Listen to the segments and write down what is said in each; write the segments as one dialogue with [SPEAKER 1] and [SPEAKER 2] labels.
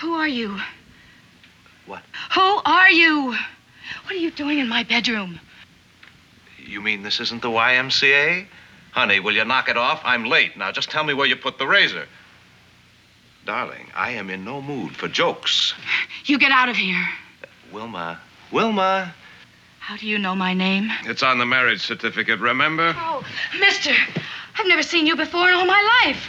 [SPEAKER 1] Who are you?
[SPEAKER 2] What?
[SPEAKER 1] Who are you? What are you doing in my bedroom?
[SPEAKER 2] You mean this isn't the YMCA? Honey, will you knock it off? I'm late. Now just tell me where you put the razor. Darling, I am in no mood for jokes.
[SPEAKER 1] You get out of here.
[SPEAKER 2] Wilma. Wilma.
[SPEAKER 1] How do you know my name?
[SPEAKER 2] It's on the marriage certificate, remember?
[SPEAKER 1] Oh, mister, I've never seen you before in all my life.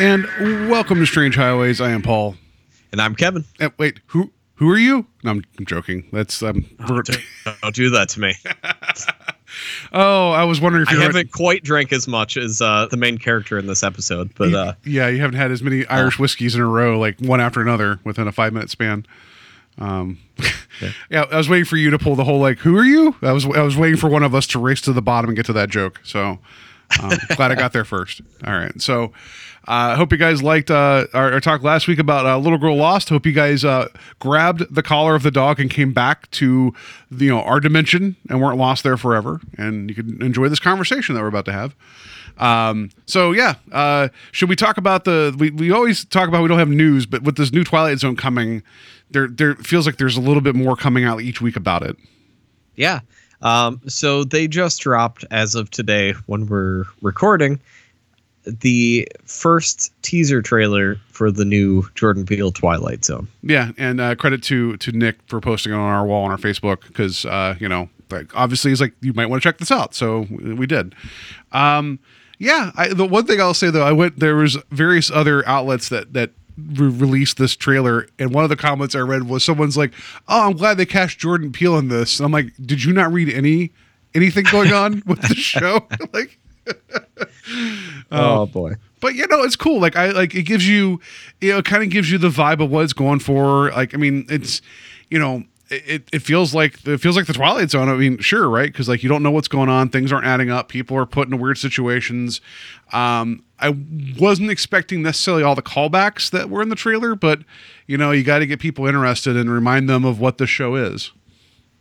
[SPEAKER 3] And welcome to Strange Highways. I am Paul.
[SPEAKER 4] And I'm Kevin.
[SPEAKER 3] Uh, wait, who who are you? No, I'm, I'm joking. That's um. we're-
[SPEAKER 4] Don't do that to me.
[SPEAKER 3] oh, I was wondering if
[SPEAKER 4] I
[SPEAKER 3] you
[SPEAKER 4] haven't quite drank as much as uh, the main character in this episode, but uh,
[SPEAKER 3] yeah, you haven't had as many Irish whiskeys in a row, like one after another, within a five minute span. Um, yeah. I was waiting for you to pull the whole like, "Who are you?" I was I was waiting for one of us to race to the bottom and get to that joke. So um, glad I got there first. All right, so I uh, hope you guys liked uh, our, our talk last week about uh, Little Girl Lost. Hope you guys uh, grabbed the collar of the dog and came back to the, you know our dimension and weren't lost there forever. And you can enjoy this conversation that we're about to have. Um, so yeah, uh, should we talk about the? We, we always talk about we don't have news, but with this new Twilight Zone coming, there there feels like there's a little bit more coming out each week about it.
[SPEAKER 4] yeah. Um, so they just dropped as of today when we're recording the first teaser trailer for the new Jordan Peele Twilight Zone.
[SPEAKER 3] Yeah, and uh, credit to to Nick for posting it on our wall on our Facebook because uh, you know, like obviously he's like you might want to check this out, so we did. Um, yeah, I, the one thing I'll say though, I went there was various other outlets that that re- released this trailer, and one of the comments I read was someone's like, "Oh, I'm glad they cast Jordan Peele in this." And I'm like, "Did you not read any anything going on with the show?" like.
[SPEAKER 4] Oh, boy.
[SPEAKER 3] but you know it's cool. Like i like it gives you you know it kind of gives you the vibe of what it's going for. Like i mean it's you know it, it feels like it feels like the twilight zone. I mean sure right? Because like you don't know what's going on. Things aren't adding up. People are put in weird situations. Um i wasn't expecting necessarily all the callbacks that were in the trailer but you know you got to get people interested and remind them of what the show is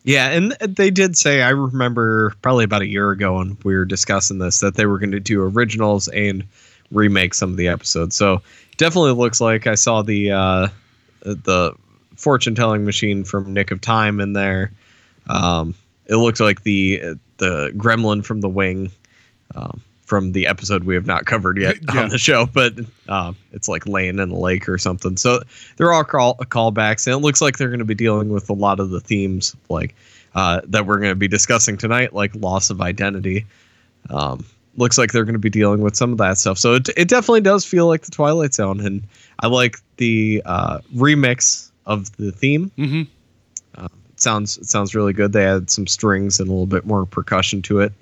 [SPEAKER 4] Yeah, and they did say I remember probably about a year ago when we were discussing this that they were going to do originals and remake some of the episodes. So definitely looks like I saw the uh, the fortune telling machine from Nick of Time in there. Um, it looks like the the gremlin from the wing um, from the episode we have not covered yet
[SPEAKER 3] Yeah.
[SPEAKER 4] on the show, but um, it's like laying in a lake or something. So they're all call callbacks, and it looks like they're going to be dealing with a lot of the themes like uh, that we're going to be discussing tonight, like loss of identity. Um, looks like they're going to be dealing with some of that stuff. So it, it definitely does feel like the Twilight Zone, and I like the uh, remix of the theme.
[SPEAKER 3] Mhm.
[SPEAKER 4] Uh, it sounds it sounds really good. They added some strings and a little bit more percussion to it,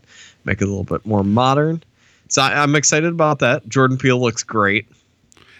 [SPEAKER 4] make it a little bit more modern. So I, I'm excited about that. Jordan Peele looks great.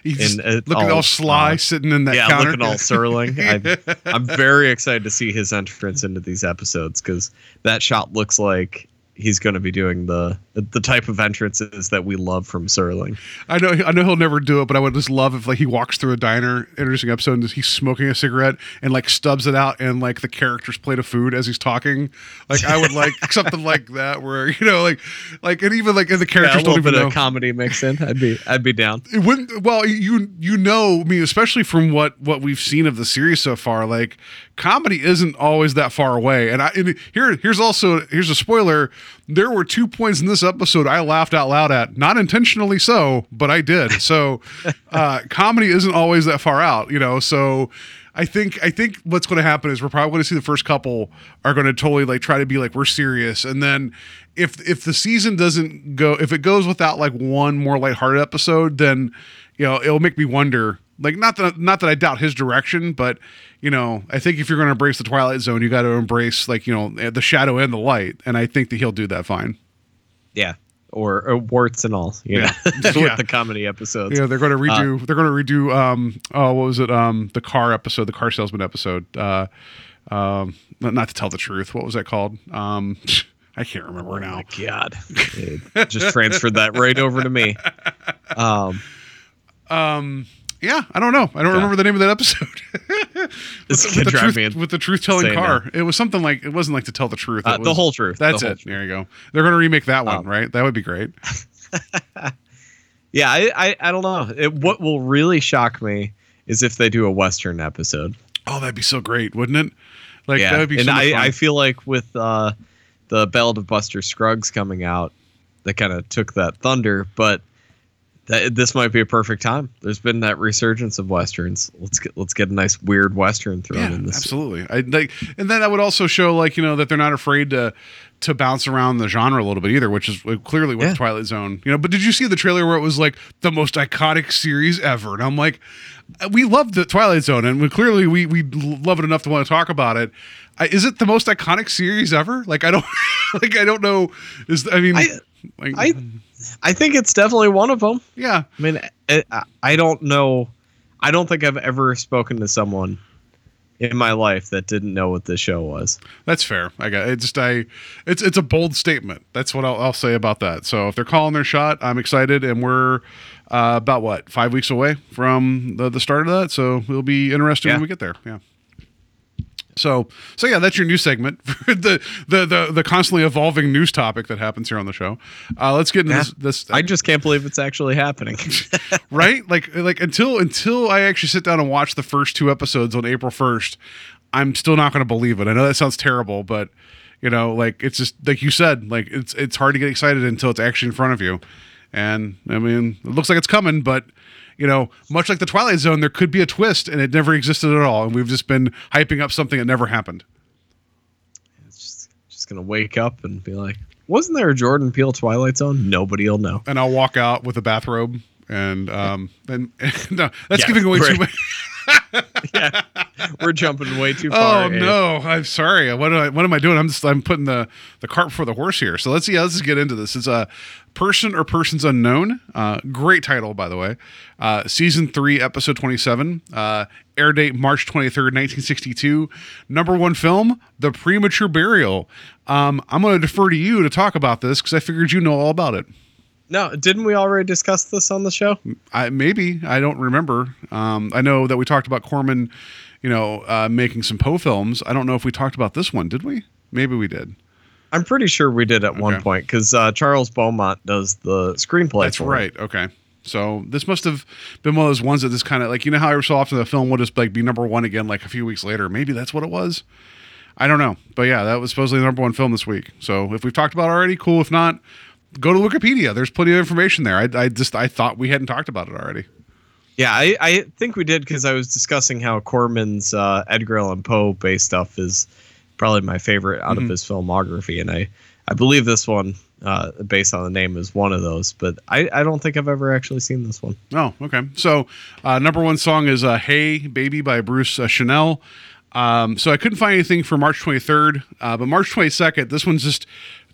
[SPEAKER 3] He's
[SPEAKER 4] And
[SPEAKER 3] looking all,
[SPEAKER 4] all,
[SPEAKER 3] sly
[SPEAKER 4] uh,
[SPEAKER 3] sitting in that
[SPEAKER 4] yeah,
[SPEAKER 3] counter
[SPEAKER 4] looking all Serling. I, I'm very excited to see his entrance into these episodes because that shot looks like he's going to be doing the the type of entrances that we love from Serling.
[SPEAKER 3] I know, I know he'll never do it, but I would just love if like he walks through a diner, introducing episode, and he's smoking a cigarette and like stubs it out, and like the character's plate of food as he's talking. Like I would like something like that, where you know, like, like, and even like, and the
[SPEAKER 4] Yeah, a
[SPEAKER 3] characters
[SPEAKER 4] little
[SPEAKER 3] don't even
[SPEAKER 4] bit
[SPEAKER 3] know.
[SPEAKER 4] of comedy mix in. I'd be I'd be down.
[SPEAKER 3] it wouldn't. Well, you you know, I mean, especially from what what we've seen of the series so far, like comedy isn't always that far away. And I and here here's also here's a spoiler. There were two points in this episode I laughed out loud at, not intentionally so, but I did. So uh, comedy isn't always that far out, you know. So I think I think what's going to happen is we're probably going to see the first couple are going to totally like try to be like we're serious, and then if if the season doesn't go if it goes without like one more lighthearted episode, then you know it'll make me wonder. Like not that not that I doubt his direction, but you know I think if you're going to embrace the Twilight Zone, you got to embrace like you know the shadow and the light, and I think that he'll do that fine.
[SPEAKER 4] Yeah. Or, or warts and all, you
[SPEAKER 3] Yeah.
[SPEAKER 4] with
[SPEAKER 3] Yeah.
[SPEAKER 4] the comedy episodes.
[SPEAKER 3] Yeah, they're going to redo. they're going to redo. Um, oh, what was it? Um, the car episode, the car salesman episode. Uh, um, not, to tell the truth. What was that called? Um, I can't remember
[SPEAKER 4] Oh
[SPEAKER 3] now.
[SPEAKER 4] god! It just transferred that right over to me. Um, um,
[SPEAKER 3] Yeah, I don't know. I don't remember the name of that episode.
[SPEAKER 4] This
[SPEAKER 3] with,
[SPEAKER 4] could
[SPEAKER 3] the truth, with the truth telling car. It was something like it wasn't like to tell the truth.
[SPEAKER 4] Uh,
[SPEAKER 3] It
[SPEAKER 4] The Whole Truth.
[SPEAKER 3] That's
[SPEAKER 4] The
[SPEAKER 3] it. There you go. They're going to remake that one,
[SPEAKER 4] Um,
[SPEAKER 3] right? That would be great.
[SPEAKER 4] yeah, I, I, I don't know. It, what will really shock me is if they do a Western episode.
[SPEAKER 3] Oh, that'd be so great, wouldn't it? Like
[SPEAKER 4] yeah,
[SPEAKER 3] that would be
[SPEAKER 4] and
[SPEAKER 3] so
[SPEAKER 4] I. I feel like with uh, the Ballad of Buster Scruggs coming out, they kind of took that thunder, but that, this might be a perfect time. There's been that resurgence of westerns. Let's get let's get a nice weird western thrown
[SPEAKER 3] yeah,
[SPEAKER 4] in this.
[SPEAKER 3] absolutely. I like, and then that would also show like you know that they're not afraid to to bounce around the genre a little bit either, which is clearly with
[SPEAKER 4] Yeah.
[SPEAKER 3] Twilight Zone. You know, but did you see the trailer where it was like the most iconic series ever? And I'm like, we love the Twilight Zone, and we clearly we we love it enough to want to talk about it. I, is it the most iconic series ever? Like I don't like I don't know. Is I mean,
[SPEAKER 4] I-
[SPEAKER 3] like,
[SPEAKER 4] I I think it's definitely one of them.
[SPEAKER 3] yeah.
[SPEAKER 4] I mean, I, I don't know. I don't think I've ever spoken to someone in my life that didn't know what this show was.
[SPEAKER 3] That's fair. I got it. Just I, it's it's a bold statement. That's what I'll, I'll say about that. So if they're calling their shot, I'm excited, and we're uh, about what five weeks away from the, the start of that. So it'll be interesting
[SPEAKER 4] Yeah.
[SPEAKER 3] when we get there. Yeah. So so yeah, that's your news segment, the, the the the constantly evolving news topic that happens here on the show. Uh, let's get into
[SPEAKER 4] Yeah.
[SPEAKER 3] this. this
[SPEAKER 4] I just can't believe it's actually happening.
[SPEAKER 3] right like like until until i actually sit down and watch the first two episodes on april 1st i'm still not going to believe it i know that sounds terrible but you know like it's just like you said like it's it's hard to get excited until it's actually in front of you and i mean it looks like it's coming but you know much like the twilight zone there could be a twist and it never existed at all and we've just been hyping up something that never happened
[SPEAKER 4] it's just, just gonna wake up and be like, wasn't there a Jordan Peele Twilight Zone? Nobody'll know.
[SPEAKER 3] and i'll walk out with a bathrobe and um and, no that's
[SPEAKER 4] Yeah,
[SPEAKER 3] giving away too much
[SPEAKER 4] yeah, we're jumping way too far.
[SPEAKER 3] Oh
[SPEAKER 4] Abe.
[SPEAKER 3] no! I'm sorry. What am I, what am I doing? I'm just I'm putting the the cart before the horse here. So let's see. Let's get into this. It's a person or persons unknown. Uh, great title, by the way. Uh, season three, episode 27. Uh, air date March 23rd, 1962. Number one film, The Premature Burial. Um, I'm going to defer to you to talk about this because I figured you know all about it.
[SPEAKER 4] No, didn't we already discuss this on the show?
[SPEAKER 3] I maybe I don't remember. Um, I know that we talked about Corman, you know, uh, making some Poe films. I don't know if we talked about this one. Did we? Maybe we did.
[SPEAKER 4] I'm pretty sure we did at one point because uh, Charles Beaumont does the screenplay.
[SPEAKER 3] That's
[SPEAKER 4] for it.
[SPEAKER 3] right. Okay. So this must have been one of those ones that just kind of like you know how every so often the film will just like be number one again like a few weeks later. Maybe that's what it was. I don't know, but yeah, that was supposedly the number one film this week. So if we've talked about it already, cool. If not, go to Wikipedia. There's plenty of information there. I, I just I thought we hadn't talked about it already.
[SPEAKER 4] Yeah, I, I think we did because I was discussing how Corman's uh, Edgar Allan Poe based stuff is probably my favorite out
[SPEAKER 3] Mm-hmm.
[SPEAKER 4] of his filmography, and I I believe this one, uh, based on the name, is one of those. But I, I don't think I've ever actually seen this one.
[SPEAKER 3] Oh, okay. So, uh, number one song is uh, "Hey Baby" by Bruce uh, Channel. Um, so I couldn't find anything for March 23rd, uh, but March 22nd. This one's just,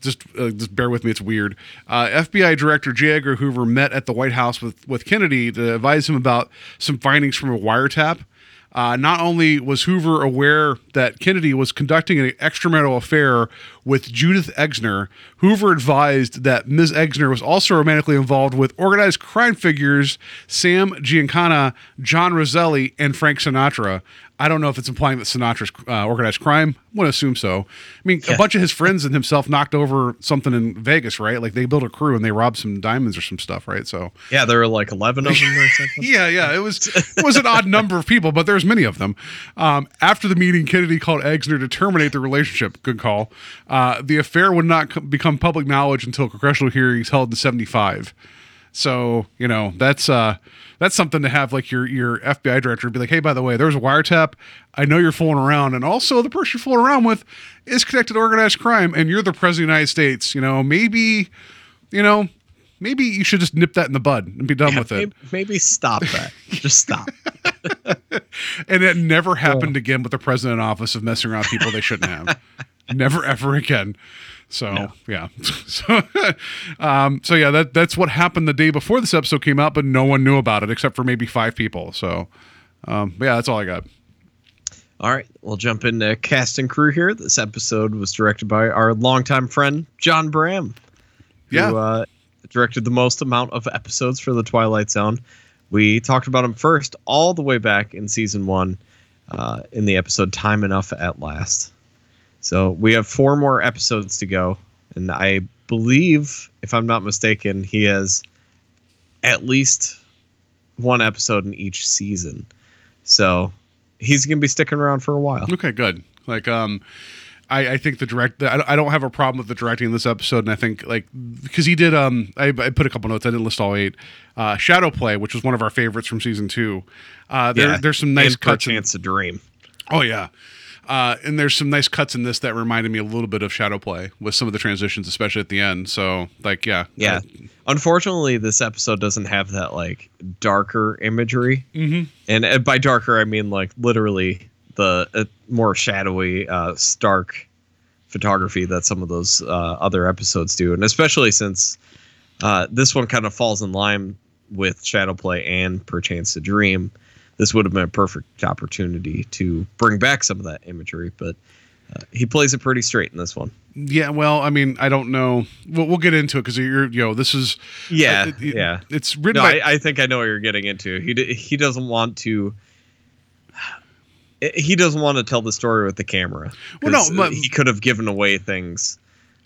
[SPEAKER 3] just, uh, just bear with me. It's weird. Uh, FBI Director J. Edgar Hoover met at the White House with with Kennedy to advise him about some findings from a wiretap. Uh, not only was Hoover aware that Kennedy was conducting an extramarital affair with Judith Exner, Hoover advised that Ms. Exner was also romantically involved with organized crime figures Sam Giancana, John Roselli, and Frank Sinatra. I don't know if it's implying that Sinatra's uh, organized crime. I'm going to assume so. I mean, a bunch of his friends and himself knocked over something in Vegas, right? Like they built a crew and they robbed some diamonds or some stuff, right? So
[SPEAKER 4] Yeah, there were like eleven of them or something.
[SPEAKER 3] yeah, yeah. It was it was an odd number of people, but there's many of them. Um, after the meeting, Kennedy called Exner to terminate the relationship. Good call. Uh, the affair would not co- become public knowledge until congressional hearings held in '75. So you know that's uh that's something to have like your your FBI director be like, hey, by the way, there's a wiretap. I know you're fooling around, and also the person you're fooling around with is connected to organized crime, and you're the president of the United States. You know, maybe, you know, maybe you should just nip that in the bud and be done with it.
[SPEAKER 4] Maybe, maybe stop that. Just stop.
[SPEAKER 3] And it never happened again with the president in office of messing around with people they shouldn't have. never ever again. So yeah. So um so yeah, that that's what happened the day before this episode came out, but no one knew about it except for maybe five people. So um yeah, that's all I got.
[SPEAKER 4] All right, we'll jump into cast and crew here. This episode was directed by our longtime friend John Brahm, who
[SPEAKER 3] Yeah.
[SPEAKER 4] uh, directed the most amount of episodes for the Twilight Zone. We talked about him first, all the way back in season one, uh, in the episode "Time Enough at Last." So we have four more episodes to go, and I believe, if I'm not mistaken, he has at least one episode in each season. So he's going to be sticking around for a while.
[SPEAKER 3] Okay, good. Like, um, I, I think the direct. I, I don't have a problem with the directing in this episode, and I think like because he did. Um, I, I put a couple notes. I didn't list all eight. Uh, Shadow Play, which was one of our favorites from season two. Uh, there,
[SPEAKER 4] Yeah,
[SPEAKER 3] there's some nice
[SPEAKER 4] and
[SPEAKER 3] cuts. in-
[SPEAKER 4] Chance to Dream.
[SPEAKER 3] Oh yeah. Uh, and there's some nice cuts in this that reminded me a little bit of Shadow Play with some of the transitions, especially at the end. So, like, yeah,
[SPEAKER 4] Yeah. Unfortunately, this episode doesn't have that like darker imagery,
[SPEAKER 3] Mhm.
[SPEAKER 4] and uh, by darker I mean like literally the uh, more shadowy, uh, stark photography that some of those uh, other episodes do, and especially since uh, this one kind of falls in line with Shadow Play and Perchance to Dream. This would have been a perfect opportunity to bring back some of that imagery, but uh, he plays it pretty straight in this one.
[SPEAKER 3] yeah. Well, I mean, I don't know. We'll, we'll get into it because you're, you know, this is
[SPEAKER 4] Yeah,
[SPEAKER 3] it- it-
[SPEAKER 4] yeah.
[SPEAKER 3] It's written
[SPEAKER 4] No,
[SPEAKER 3] by
[SPEAKER 4] I, I think I know what you're getting into. He d- he doesn't want to. He doesn't want to tell the story with the camera.
[SPEAKER 3] Well, no,
[SPEAKER 4] uh,
[SPEAKER 3] but-
[SPEAKER 4] he could have given away things,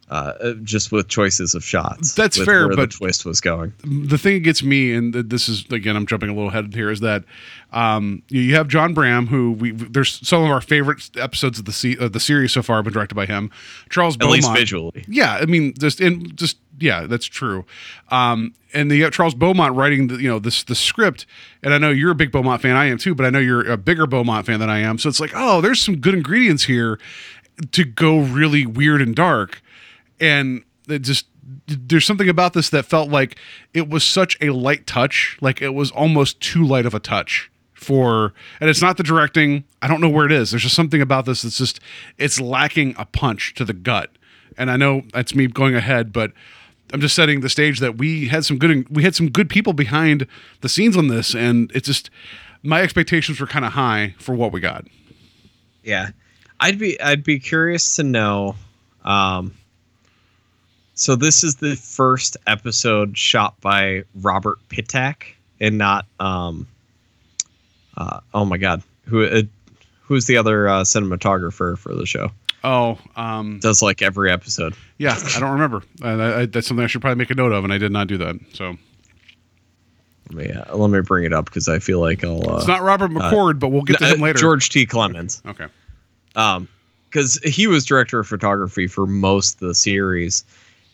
[SPEAKER 4] uh, uh, just with choices of shots.
[SPEAKER 3] That's fair,
[SPEAKER 4] where
[SPEAKER 3] but-
[SPEAKER 4] the twist was going.
[SPEAKER 3] the thing that gets me, and this is again, I'm jumping a little ahead here, is that um, you you have John Brahm, who we there's some of our favorite episodes of the se- of the series so far have been directed by him. Charles
[SPEAKER 4] At
[SPEAKER 3] Beaumont,
[SPEAKER 4] least visually.
[SPEAKER 3] yeah, I mean, just in just yeah, that's true. Um, and the Charles Beaumont writing the you know this the script, and I know you're a big Beaumont fan, I am too, but I know you're a bigger Beaumont fan than I am. So it's like, oh, there's some good ingredients here to go really weird and dark, and it just there's something about this that felt like it was such a light touch, like it was almost too light of a touch for and it's not the directing. I don't know where it is. There's just something about this that's just it's lacking a punch to the gut. And i know that's me going ahead but i'm just setting the stage that we had some good we had some good people behind the scenes on this and it's just my expectations were kind of high for what we got.
[SPEAKER 4] Yeah, I'd be I'd be curious to know. Um, so this is the first episode shot by Robert Pittack and not um. Uh, oh my God, who uh, who's the other uh, cinematographer for the show?
[SPEAKER 3] oh um
[SPEAKER 4] Does like every episode.
[SPEAKER 3] yeah i don't remember and I, I, that's something i should probably make a note of and i did not do that so
[SPEAKER 4] Let me uh, let me bring it up because I feel like I'll. Uh,
[SPEAKER 3] it's not robert mccord but we'll get to
[SPEAKER 4] uh,
[SPEAKER 3] him later
[SPEAKER 4] George T. Clemens.
[SPEAKER 3] okay
[SPEAKER 4] um because he was director of photography for most of the series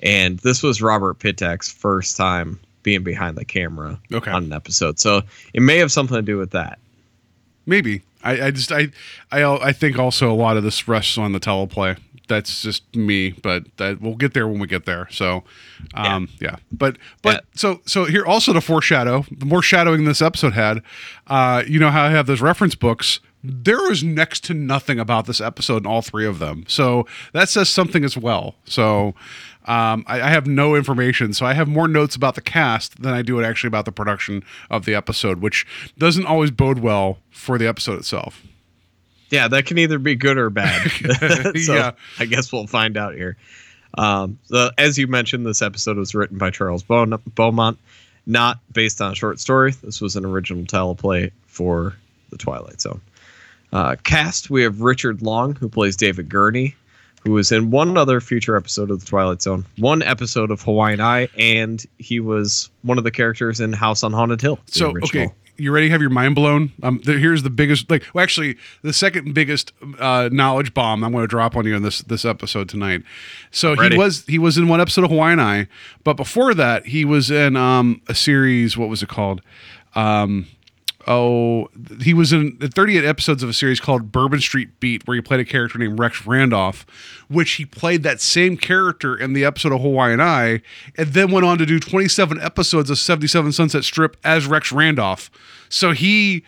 [SPEAKER 4] and this was robert pittack's first time being behind the camera
[SPEAKER 3] Okay.
[SPEAKER 4] on an episode so it may have something to do with that
[SPEAKER 3] Maybe. I, I just I I I think also a lot of this rests on the teleplay. That's just me, but that we'll get there when we get there. So, um, yeah. But but
[SPEAKER 4] Yeah.
[SPEAKER 3] so so here also to foreshadow the more shadowing this episode had. Uh, you know how I have those reference books. There is next to nothing about this episode in all three of them. So that says something as well. So um, I, I have no information. So I have more notes about the cast than I do actually about the production of the episode, which doesn't always bode well for the episode itself.
[SPEAKER 4] yeah that can either be good or bad so
[SPEAKER 3] Yeah.
[SPEAKER 4] i guess we'll find out here um so as you mentioned this episode was written by charles Beau- beaumont not based on a short story this was an original teleplay for the twilight zone Uh, cast, we have Richard Long, who plays David Gurney, who was in one other future episode of The Twilight Zone, one episode of Hawaiian Eye, and he was one of the characters in House on Haunted Hill.
[SPEAKER 3] So
[SPEAKER 4] original.
[SPEAKER 3] okay, you ready to have your mind blown? Um, the, here's the biggest, like, well, actually, the second biggest uh, knowledge bomb I'm going to drop on you in this this episode tonight. So
[SPEAKER 4] Ready.
[SPEAKER 3] he was he was in one episode of Hawaiian Eye, but before that, he was in um, a series. What was it called? Um, oh, he was in 38 episodes of a series called Bourbon Street Beat, where he played a character named Rex Randolph, which he played that same character in the episode of Hawaiian Eye, and then went on to do 27 episodes of 77 Sunset Strip as Rex Randolph. So he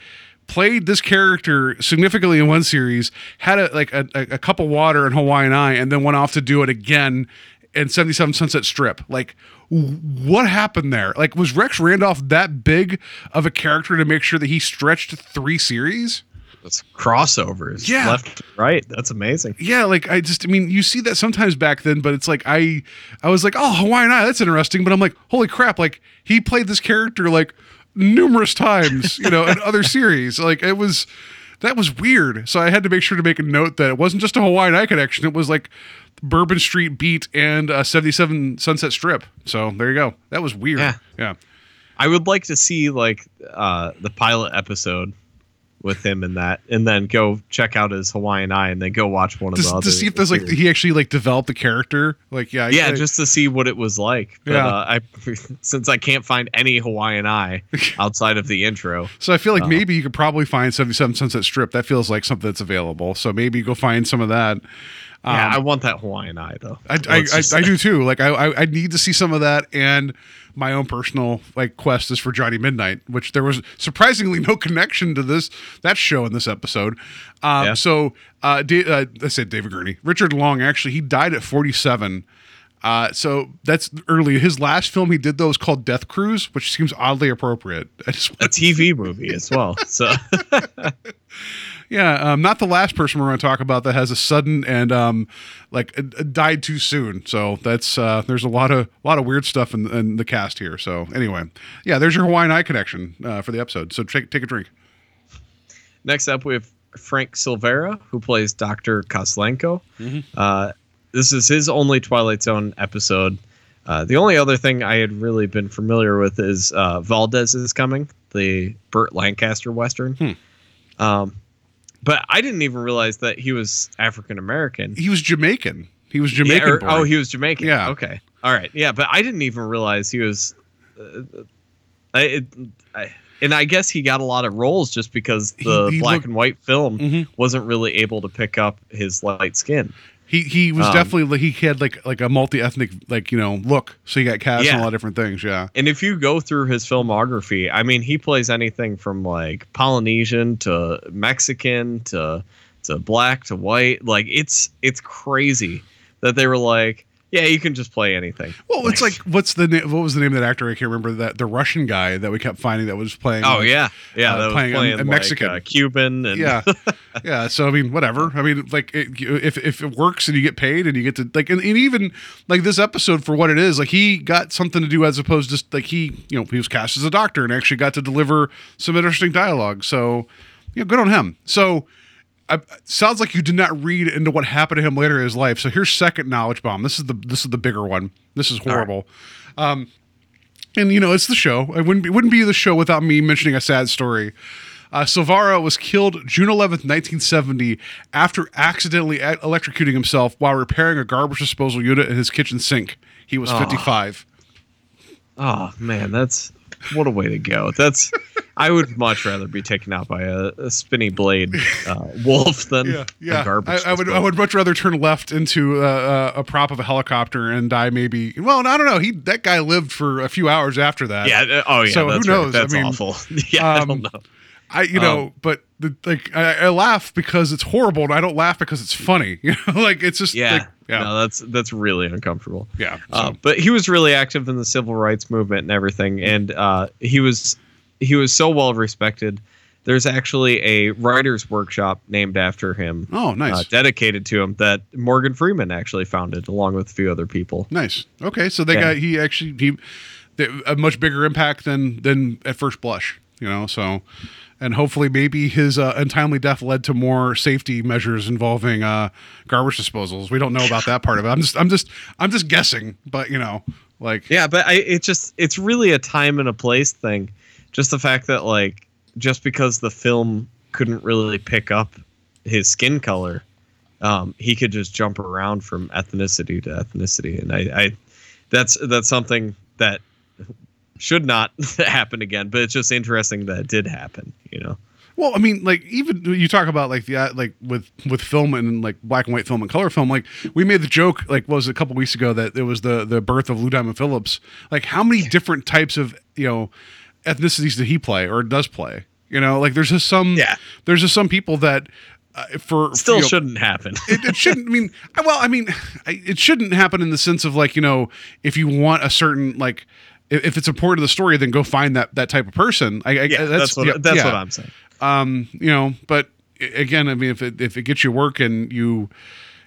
[SPEAKER 3] played this character significantly in one series, had a like a, a, cup of water in Hawaiian Eye, and then went off to do it again in 77 Sunset Strip. Like, what happened there? Like, was Rex Randolph that big of a character to make sure that he stretched three series?
[SPEAKER 4] That's crossovers.
[SPEAKER 3] Yeah.
[SPEAKER 4] Left, right. That's amazing.
[SPEAKER 3] Yeah, like I just, I mean, you see that sometimes back then, but it's like I, I was like, oh, Hawaiian Eye, that's interesting, but I'm like, holy crap, like he played this character like numerous times, you know, in other series. Like it was, that was weird. So I had to make sure to make a note that it wasn't just a Hawaiian Eye connection; it was like Bourbon Street Beat and uh, 77 Sunset Strip. So there you go. That was weird.
[SPEAKER 4] Yeah.
[SPEAKER 3] yeah.
[SPEAKER 4] I would like to see like uh, the pilot episode with him in that, and then go check out his Hawaiian Eye, and then go watch one of the
[SPEAKER 3] Just
[SPEAKER 4] other.
[SPEAKER 3] to see if there's like he actually like developed the character. Like yeah,
[SPEAKER 4] yeah,
[SPEAKER 3] I-
[SPEAKER 4] just to see what it was like. But,
[SPEAKER 3] Yeah.
[SPEAKER 4] uh, I since I can't find any Hawaiian Eye outside of the intro.
[SPEAKER 3] So I feel like
[SPEAKER 4] Uh,
[SPEAKER 3] maybe you could probably find 77 Sunset Strip. That feels like something that's available. So maybe go find some of that.
[SPEAKER 4] Yeah,
[SPEAKER 3] Um,
[SPEAKER 4] I want that Hawaiian Eye though.
[SPEAKER 3] I, I, I, I do too. Like I, I, I need to see some of that, and my own personal like quest is for Johnny Midnight, which there was surprisingly no connection to this that show in this episode. Um,
[SPEAKER 4] Yeah.
[SPEAKER 3] So, uh, da- uh, I said David Gurney, Richard Long actually he died at 47. Uh, so that's early. His last film he did though was called Death Cruise, which seems oddly appropriate. I just
[SPEAKER 4] a TV movie as well. So
[SPEAKER 3] Yeah, um, not the last person we're going to talk about that has a sudden and um, like uh, uh, died too soon. So that's uh, there's a lot of a lot of weird stuff in, in the cast here. So anyway, yeah, there's your Hawaiian Eye connection uh, for the episode. So take take a drink.
[SPEAKER 4] next up we have Frank Silvera, who plays Dr. Koslenko. Uh, this is his only Twilight Zone episode. Uh, the only other thing I had really been familiar with is uh, Valdez is coming, the Burt Lancaster western. Um, but I didn't even realize that he was African American.
[SPEAKER 3] He was Jamaican. He was
[SPEAKER 4] Yeah,
[SPEAKER 3] Jamaican.
[SPEAKER 4] or- oh, he was Jamaican.
[SPEAKER 3] Yeah.
[SPEAKER 4] Okay. All right. Yeah, but I didn't even realize he was. Uh, I, it, I, and I guess he got a lot of roles just because the
[SPEAKER 3] He- he
[SPEAKER 4] black
[SPEAKER 3] looked-
[SPEAKER 4] and white film
[SPEAKER 3] Mhm.
[SPEAKER 4] wasn't really able to pick up his light skin.
[SPEAKER 3] He he was
[SPEAKER 4] um,
[SPEAKER 3] definitely like, he had like like a multi ethnic like you know look. So he got cast in
[SPEAKER 4] Yeah.
[SPEAKER 3] a lot of different things. Yeah.
[SPEAKER 4] And if you go through his filmography, I mean, he plays anything from like Polynesian to Mexican to to black to white. Like it's it's crazy that they were like, yeah, you can just play anything.
[SPEAKER 3] Well, it's like what's the name? What was the name of that actor? I can't remember that the Russian guy that we kept finding that was playing.
[SPEAKER 4] Oh
[SPEAKER 3] like,
[SPEAKER 4] yeah, yeah.
[SPEAKER 3] uh,
[SPEAKER 4] that was
[SPEAKER 3] playing
[SPEAKER 4] playing,
[SPEAKER 3] a- a
[SPEAKER 4] like,
[SPEAKER 3] Mexican.
[SPEAKER 4] uh, Cuban, and
[SPEAKER 3] yeah yeah so i mean whatever i mean like it, if, if it works and you get paid and you get to like and, and even like this episode for what it is like he got something to do as opposed to like he you know he was cast as a doctor and actually got to deliver some interesting dialogue so you know good on him so I, sounds like you did not read into what happened to him later in his life. So here's second knowledge bomb. This is the this is the bigger one. This is horrible. Um and you know it's the show. It wouldn't be, wouldn't be the show without me mentioning a sad story. Uh, Silvera was killed June 11th, 1970, after accidentally e- electrocuting himself while repairing a garbage disposal unit in his kitchen sink. He was 55.
[SPEAKER 4] Oh man, that's what a way to go. That's I would much rather be taken out by a, a spinny blade uh, wolf than
[SPEAKER 3] Yeah, yeah.
[SPEAKER 4] a garbage.
[SPEAKER 3] I, I would, I would much rather turn left into uh, uh, a prop of a helicopter and die. Maybe. Well, I don't know. He that guy lived for a few hours after that.
[SPEAKER 4] Yeah. uh, Oh yeah.
[SPEAKER 3] So who knows?
[SPEAKER 4] Right. That's
[SPEAKER 3] mean,
[SPEAKER 4] awful. yeah. I
[SPEAKER 3] um,
[SPEAKER 4] don't know.
[SPEAKER 3] I you know,
[SPEAKER 4] Um,
[SPEAKER 3] but the, like I, I laugh because it's horrible, and I don't laugh because it's funny. You know, like it's just
[SPEAKER 4] Yeah.
[SPEAKER 3] like, yeah,
[SPEAKER 4] No, that's that's really uncomfortable.
[SPEAKER 3] yeah.
[SPEAKER 4] Uh, but he was really active in the civil rights movement and everything, and uh, he was he was so well respected. There's actually a writers' workshop named after him,
[SPEAKER 3] oh, nice.
[SPEAKER 4] uh, dedicated to him, that Morgan Freeman actually founded, along with a few other people.
[SPEAKER 3] Nice. Okay, so they
[SPEAKER 4] Yeah.
[SPEAKER 3] got he actually he they, a much bigger impact than than at first blush, you know. So, and hopefully maybe his uh, untimely death led to more safety measures involving uh, garbage disposals. We don't know about that part of it. I'm just I'm just I'm just guessing, but you know, like
[SPEAKER 4] Yeah, but I it just it's really a time and a place thing. Just the fact that like just because the film couldn't really pick up his skin color, um, he could just jump around from ethnicity to ethnicity, and I, I that's that's something that should not happen again. But it's just interesting that it did happen. You know.
[SPEAKER 3] Well, I mean, like even you talk about like the uh, like with with film and like black and white film and color film. Like we made the joke like what was it, a couple weeks ago that it was the the birth of Lou Diamond Phillips. Like how many different types of you know ethnicities did he play or does play? You know, like there's just some
[SPEAKER 4] Yeah.
[SPEAKER 3] there's just some people that uh, for
[SPEAKER 4] Still
[SPEAKER 3] you know,
[SPEAKER 4] shouldn't happen.
[SPEAKER 3] it, it shouldn't. I mean, well, I mean, it shouldn't happen in the sense of like you know, if you want a certain like, if, if it's important to the story, then go find that that type of person. I, I
[SPEAKER 4] yeah, that's, what
[SPEAKER 3] yeah,
[SPEAKER 4] that's
[SPEAKER 3] yeah.
[SPEAKER 4] what I'm saying.
[SPEAKER 3] Um, you know, but again, I mean, if it if it gets you work and you,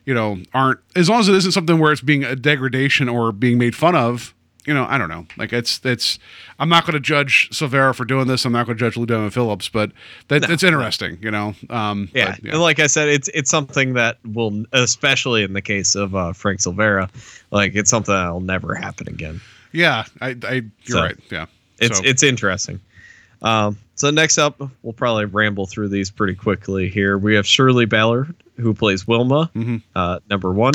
[SPEAKER 3] you know, aren't as long as it isn't something where it's being a degradation or being made fun of. You know, I don't know. Like it's it's. I'm not going to judge Silvera for doing this. I'm not going to judge Diamond Phillips, but that, that's interesting. You know. Um,
[SPEAKER 4] Yeah.
[SPEAKER 3] but,
[SPEAKER 4] and like I said, it's it's something that will, especially in the case of uh, Frank Silvera, like it's something that'll never happen again.
[SPEAKER 3] Yeah, I, I you're
[SPEAKER 4] So,
[SPEAKER 3] right. Yeah,
[SPEAKER 4] It's
[SPEAKER 3] So-
[SPEAKER 4] it's interesting. Um, so next up, we'll probably ramble through these pretty quickly here. We have Shirley Ballard, who plays Wilma, uh, number one.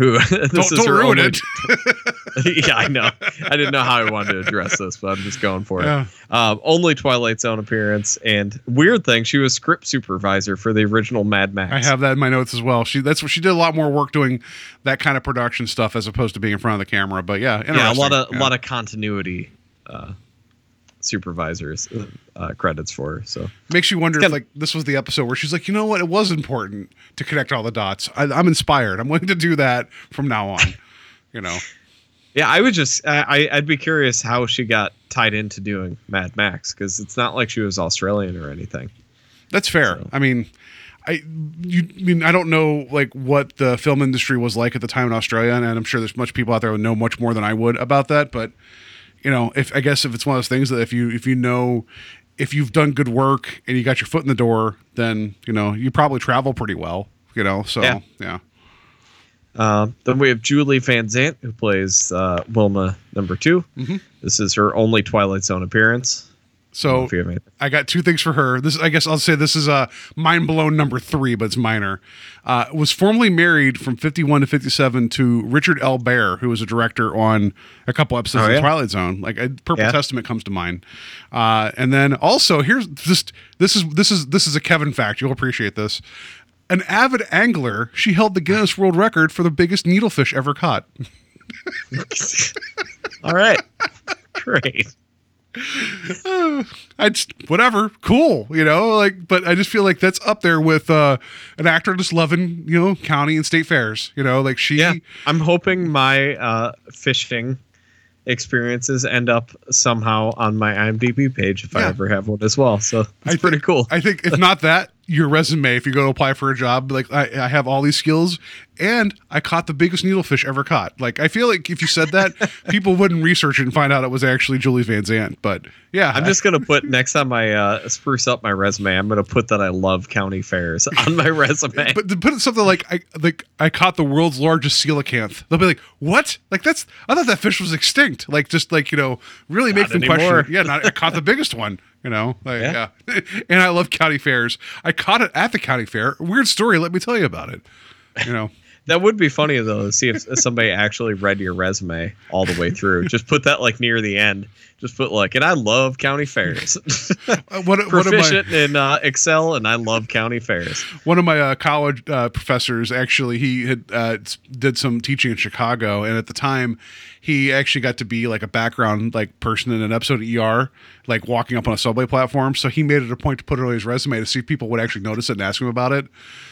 [SPEAKER 4] Who this
[SPEAKER 3] don't,
[SPEAKER 4] is
[SPEAKER 3] don't
[SPEAKER 4] her
[SPEAKER 3] ruin
[SPEAKER 4] only-
[SPEAKER 3] it.
[SPEAKER 4] yeah, I know. I didn't know how I wanted to address this, but I'm just going for
[SPEAKER 3] Yeah.
[SPEAKER 4] it. Um, only Twilight Zone appearance, and weird thing, she was script supervisor for the original Mad Max.
[SPEAKER 3] I have that in my notes as well. She that's what she did a lot more work doing that kind of production stuff as opposed to being in front of the camera. But yeah,
[SPEAKER 4] yeah, a lot of
[SPEAKER 3] Yeah.
[SPEAKER 4] a lot of continuity uh, supervisors uh, credits for her. So
[SPEAKER 3] makes you wonder if like this was the episode where she's like, you know what, it was important to connect all the dots. I, I'm inspired. I'm willing to do that from now on. You know,
[SPEAKER 4] yeah, I would just I, I- I'd be curious how she got tied into doing Mad Max because it's not like she was Australian or anything.
[SPEAKER 3] that's fair.
[SPEAKER 4] So-
[SPEAKER 3] I mean. I you I mean I don't know like what the film industry was like at the time in Australia, and I'm sure there's much people out there who know much more than I would about that. But you know, if I guess if it's one of those things that if you if you know if you've done good work and you got your foot in the door, then you know you probably travel pretty well. You know, so
[SPEAKER 4] Yeah.
[SPEAKER 3] yeah.
[SPEAKER 4] Um, then we have Julie Van Zandt who plays uh, Wilma number 2
[SPEAKER 3] Mm-hmm.
[SPEAKER 4] This is her only Twilight Zone appearance.
[SPEAKER 3] So
[SPEAKER 4] If you have anything.
[SPEAKER 3] I got two things for her. This, I guess, I'll say this is a mind blown number three, but it's minor. Uh, was formerly married from fifty one to fifty seven to Richard L. Bare, who was a director on a couple episodes
[SPEAKER 4] Oh,
[SPEAKER 3] of? Twilight Zone. Like uh, Purple
[SPEAKER 4] Yeah.
[SPEAKER 3] Testament comes to mind. Uh, and then also here's just this is this is this is a Kevin fact. You'll appreciate this. An avid angler, she held the Guinness World Record for the biggest needlefish ever caught.
[SPEAKER 4] All right. Great.
[SPEAKER 3] I just whatever, cool, you know, like but I just feel like that's up there with uh an actor just loving, you know, county and state fairs, you know, like she
[SPEAKER 4] Yeah. I'm hoping my uh, fishing experiences end up somehow on my IMDb page if I ever have one as well. So it's
[SPEAKER 3] I
[SPEAKER 4] pretty cool.
[SPEAKER 3] I think if not that, your resume, if you go to apply for a job, like I, I have all these skills and I caught the biggest needlefish ever caught. Like I feel like if you said that, people wouldn't research it and find out it was actually Julie Van Zandt. But yeah,
[SPEAKER 4] I'm just gonna put next time I uh, spruce up my resume, I'm gonna put that I love county fairs on my resume.
[SPEAKER 3] But to put something like I like I caught the world's largest coelacanth. They'll be like, "What? Like that's I thought that fish was extinct." Like just like you know, really make them
[SPEAKER 4] anymore.
[SPEAKER 3] question. Yeah, not, I caught the biggest one. You know, like, yeah.
[SPEAKER 4] Yeah.
[SPEAKER 3] and I love county fairs. I caught it at the county fair. Weird story. Let me tell you about it. You know,
[SPEAKER 4] that would be funny though to see if somebody actually read your resume all the way through. Just put that like near the end. Just put like, and I love county fairs.
[SPEAKER 3] Uh, what one of my
[SPEAKER 4] Proficient in uh, Excel, and I love county fairs.
[SPEAKER 3] one of my uh, college uh, professors actually he had uh, did some teaching in Chicago, and at the time he actually got to be like a background like person in an episode of ER, like walking up on a subway platform. So he made it a point to put it on his resume to see if people would actually notice it and ask him about it.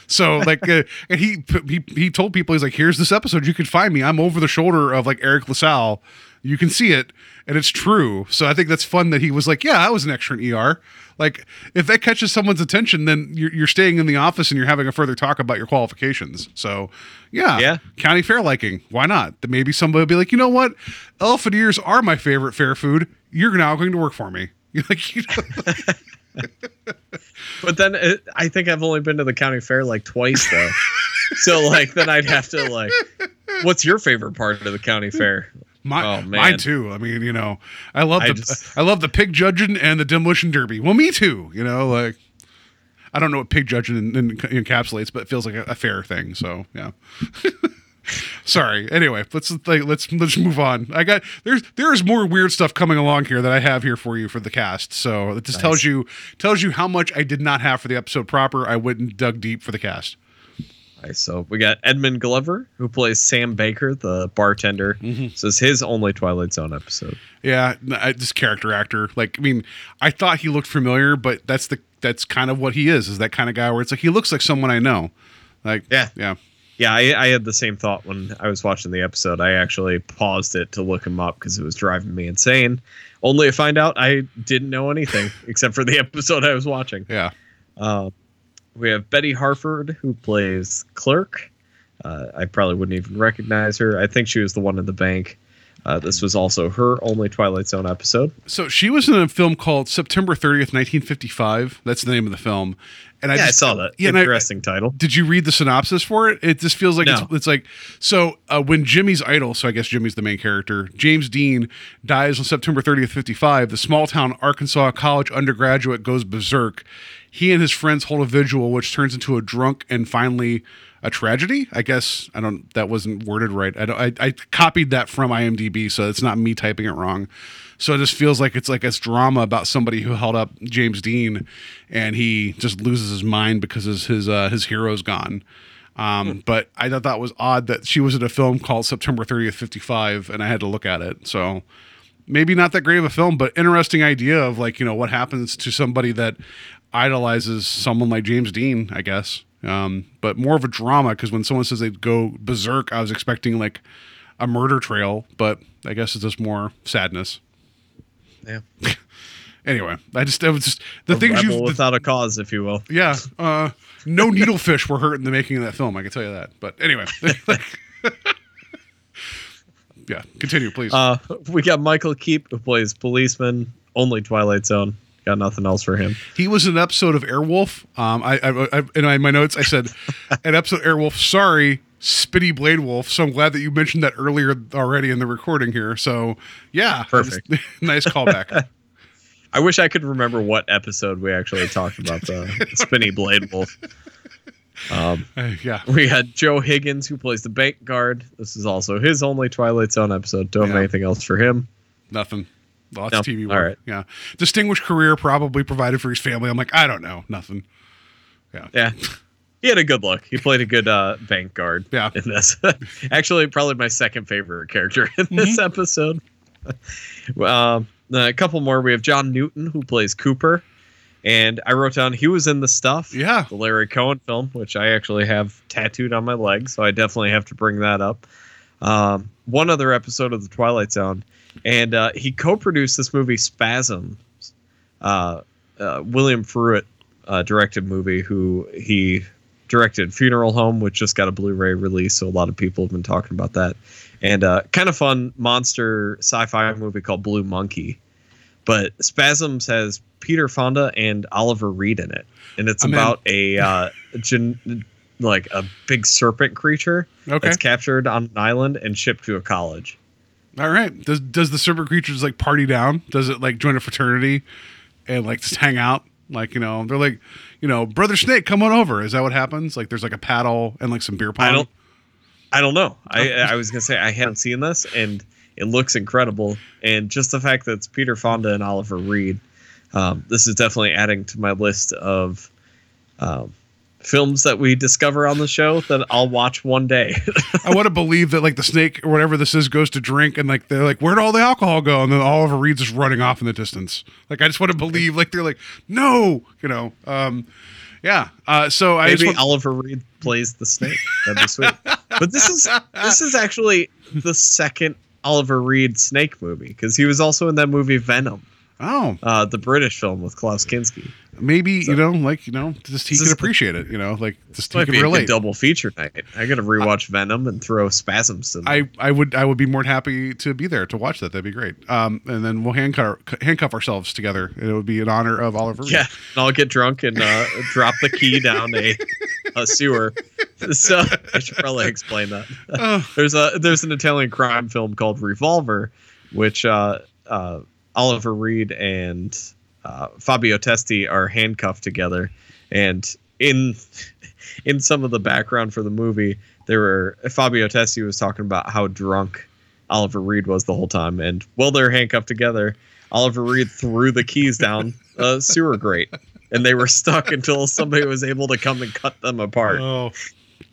[SPEAKER 3] So like, uh, and he he he told people he's like, "Here's this episode. You can find me. I'm over the shoulder of like Eric LaSalle. You can see it." And it's true. So I think that's fun that he was like, Yeah, I was an extra in ER. Like, if that catches someone's attention, then you're, you're staying in the office and you're having a further talk about your qualifications. So, yeah,
[SPEAKER 4] Yeah.
[SPEAKER 3] county fair liking. Why not? Then maybe somebody will be like, you know what? Elephant ears are my favorite fair food. You're now going to work for me. You're like, you know,
[SPEAKER 4] But then it, I think I've only been to the county fair like twice though. so like then I'd have to like, what's your favorite part of the county fair?
[SPEAKER 3] My,
[SPEAKER 4] Oh,
[SPEAKER 3] mine too. I mean, you know, I love
[SPEAKER 4] I
[SPEAKER 3] the
[SPEAKER 4] just-
[SPEAKER 3] I love the pig judging and the demolition derby. Well, me too. You know, like I don't know what pig judging en- en- encapsulates, but it feels like a, a fair thing. So yeah. Sorry. Anyway, let's like let's let's move on. I got there's there's more weird stuff coming along here that I have here for you for the cast. So it just tells you tells you how much I did not have for the episode proper. I went and dug deep for the cast.
[SPEAKER 4] Right, so we got Edmund Glover, who plays Sam Baker, the bartender.
[SPEAKER 3] Mm-hmm.
[SPEAKER 4] This is his only Twilight Zone episode.
[SPEAKER 3] Yeah, this character actor. Like, I mean, I thought he looked familiar, but that's the that's kind of what he is. Is that kind of guy where it's like he looks like someone I know. Like,
[SPEAKER 4] Yeah.
[SPEAKER 3] yeah,
[SPEAKER 4] Yeah, I, I had the same thought when I was watching the episode. I actually paused it to look him up because it was driving me insane. Only to find out I didn't know anything except for the episode I was watching.
[SPEAKER 3] yeah.
[SPEAKER 4] Uh, we have Betty Harford, who plays Clerk. Uh, I probably wouldn't even recognize her. I think she was the one in the bank. Uh, this was also her only Twilight Zone episode.
[SPEAKER 3] So she was in a film called September 30th, 1955. That's the name of the film. And I
[SPEAKER 4] yeah,
[SPEAKER 3] just
[SPEAKER 4] I saw that.
[SPEAKER 3] Yeah, and I-
[SPEAKER 4] Interesting title.
[SPEAKER 3] Did you read the synopsis for it? It just feels like
[SPEAKER 4] No.
[SPEAKER 3] it's, it's like so uh, when Jimmy's idol, so I guess Jimmy's the main character, James Dean dies on September 30th, 55. The small town Arkansas college undergraduate goes berserk. He and his friends hold a vigil, which turns into a drunk and finally a tragedy. I guess I don't. That wasn't worded right. I don't. I, I copied that from IMDb, so it's not me typing it wrong. So it just feels like it's like a drama about somebody who held up James Dean, and he just loses his mind because his his uh, his hero's gone. Um, But I thought that was odd that she was in a film called September 30th, 55, and I had to look at it. So maybe not that great of a film, but interesting idea of like, you know, what happens to somebody that idolizes someone like James Dean, I guess. Um, but more of a drama because when someone says they go berserk, I was expecting like a murder trail, but I guess it's just more sadness.
[SPEAKER 4] Yeah.
[SPEAKER 3] Anyway, I just, was just the
[SPEAKER 4] A
[SPEAKER 3] things you,
[SPEAKER 4] without a cause, if you will.
[SPEAKER 3] yeah, uh, no needlefish were hurt in the making of that film. I can tell you that. But anyway, yeah, continue, please.
[SPEAKER 4] Uh, we got Michael Keep, who plays policeman, only Twilight Zone. Got nothing else for him.
[SPEAKER 3] he was in an episode of Airwolf. Um, I, I, I in my- notes I said an episode of Airwolf. Sorry, Spitty Blade Wolf. So I'm glad that you mentioned that earlier already in the recording here. So yeah,
[SPEAKER 4] Perfect.
[SPEAKER 3] nice callback.
[SPEAKER 4] I wish I could remember what episode we actually talked about the spinny blade wolf. Um,
[SPEAKER 3] Uh, yeah,
[SPEAKER 4] we had Joe Higgins, who plays the bank guard. This is also his only Twilight Zone episode. Don't have anything else for him.
[SPEAKER 3] nothing. Lots of TV work.
[SPEAKER 4] all right.
[SPEAKER 3] Yeah, distinguished career probably provided for his family. I'm like, I don't know, nothing.
[SPEAKER 4] Yeah. Yeah. He had a good look. He played a good uh, bank guard
[SPEAKER 3] Yeah.
[SPEAKER 4] in this. Actually, probably my second favorite character in this episode. um, a couple more. We have John Newton, who plays Cooper. And I wrote down he was in the stuff.
[SPEAKER 3] Yeah.
[SPEAKER 4] The Larry Cohen film, which I actually have tattooed on my leg. So I definitely have to bring that up. Um, one other episode of The Twilight Zone. And uh, he co produced this movie, Spasms. Uh, uh, William Fruet uh, directed movie who he directed Funeral Home, which just got a Blu-ray release, so a lot of people have been talking about that. And uh, kind of fun monster sci-fi movie called Blue Monkey. But Spasms has Peter Fonda and Oliver Reed in it, and it's
[SPEAKER 3] I'm in.
[SPEAKER 4] about a uh, gen- like a big serpent creature
[SPEAKER 3] Okay.
[SPEAKER 4] that's captured on an island and shipped to a college.
[SPEAKER 3] All right. Does does the serpent creatures like party down? Does it like join a fraternity and like just hang out? Like you know, they're like, you know, brother Snake, come on over. Is that what happens? Like there's like a paddle and like some beer pong.
[SPEAKER 4] I don't. I don't know. I I was gonna say I haven't seen this, and it looks incredible. And just the fact that it's Peter Fonda and Oliver Reed, um, this is definitely adding to my list of um, films that we discover on the show that I'll watch one day.
[SPEAKER 3] I want to believe that like the snake or whatever this is goes to drink and like they're like, where'd all the alcohol go? And then Oliver Reed's just running off in the distance. Like I just want to believe like they're like, no, you know. Um, yeah. Uh, so I just
[SPEAKER 4] Maybe
[SPEAKER 3] want-
[SPEAKER 4] Oliver Reed plays the snake. That'd be sweet. But this is this is actually the second Oliver Reed snake movie because he was also in that movie Venom.
[SPEAKER 3] Oh,
[SPEAKER 4] uh, the British film with Klaus Kinski.
[SPEAKER 3] maybe you know, like you know, just he
[SPEAKER 4] is-
[SPEAKER 3] appreciate it. You know, like just he
[SPEAKER 4] Might
[SPEAKER 3] can
[SPEAKER 4] be a good
[SPEAKER 3] relate.
[SPEAKER 4] double feature night. I gotta rewatch Venom and throw spasms. In
[SPEAKER 3] I, I would I would be more than happy to be there to watch that. That'd be great. Um, and then we'll handcuff handcuff ourselves together. It would be in honor of Oliver. Reed.
[SPEAKER 4] yeah, and I'll get drunk and uh, drop the key down a, a sewer. So I should probably explain that.
[SPEAKER 3] Oh.
[SPEAKER 4] there's a there's an Italian crime film called Revolver, which uh, uh, Oliver Reed and uh, Fabio Testi are handcuffed together, and in in some of the background for the movie, there were Fabio Testi was talking about how drunk Oliver Reed was the whole time, and while they're handcuffed together, Oliver Reed threw the keys down a sewer grate, and they were stuck until somebody was able to come and cut them apart.
[SPEAKER 3] Oh,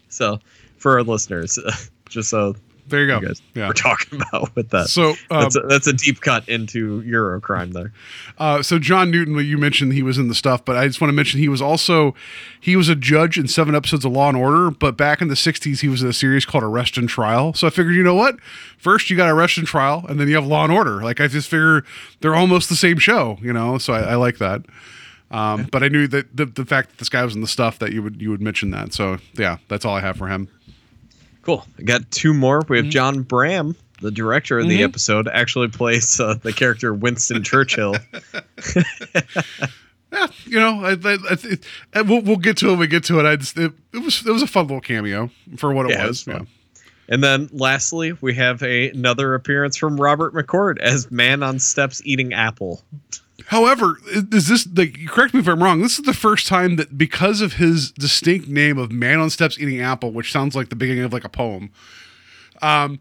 [SPEAKER 4] So, for our listeners, just so
[SPEAKER 3] there you go.
[SPEAKER 4] you
[SPEAKER 3] yeah.
[SPEAKER 4] we're talking about with that.
[SPEAKER 3] So um,
[SPEAKER 4] that's, a, that's a deep cut into Eurocrime there.
[SPEAKER 3] Uh, so John Newton, you mentioned he was in the stuff, but I just want to mention he was also he was a judge in seven episodes of Law and Order. But back in the '60s, he was in a series called Arrest and Trial. So I figured, you know what? First you got Arrest and Trial, and then you have Law and Order. Like I just figure they're almost the same show, you know. So I, I like that. Um, But I knew that the, the fact that this guy was in the stuff that you would you would mention that. So yeah, that's all I have for him.
[SPEAKER 4] Cool. I got two more. We
[SPEAKER 3] Mm-hmm.
[SPEAKER 4] have John Brahm, the director of the
[SPEAKER 3] Mhm.
[SPEAKER 4] episode, actually plays uh, the character Winston Churchill.
[SPEAKER 3] Yeah, you know, I, I, I, it, we'll we'll get to it. when We get to it. I just it, it was it was a fun little cameo for what it
[SPEAKER 4] Yeah, it
[SPEAKER 3] was.
[SPEAKER 4] was fun. And then lastly, we have a, another appearance from Robert McCord as man on steps eating apple.
[SPEAKER 3] However, is this like correct me if I'm wrong? This is the first time that because of his distinct name of "Man on Steps Eating Apple," which sounds like the beginning of like a poem, um,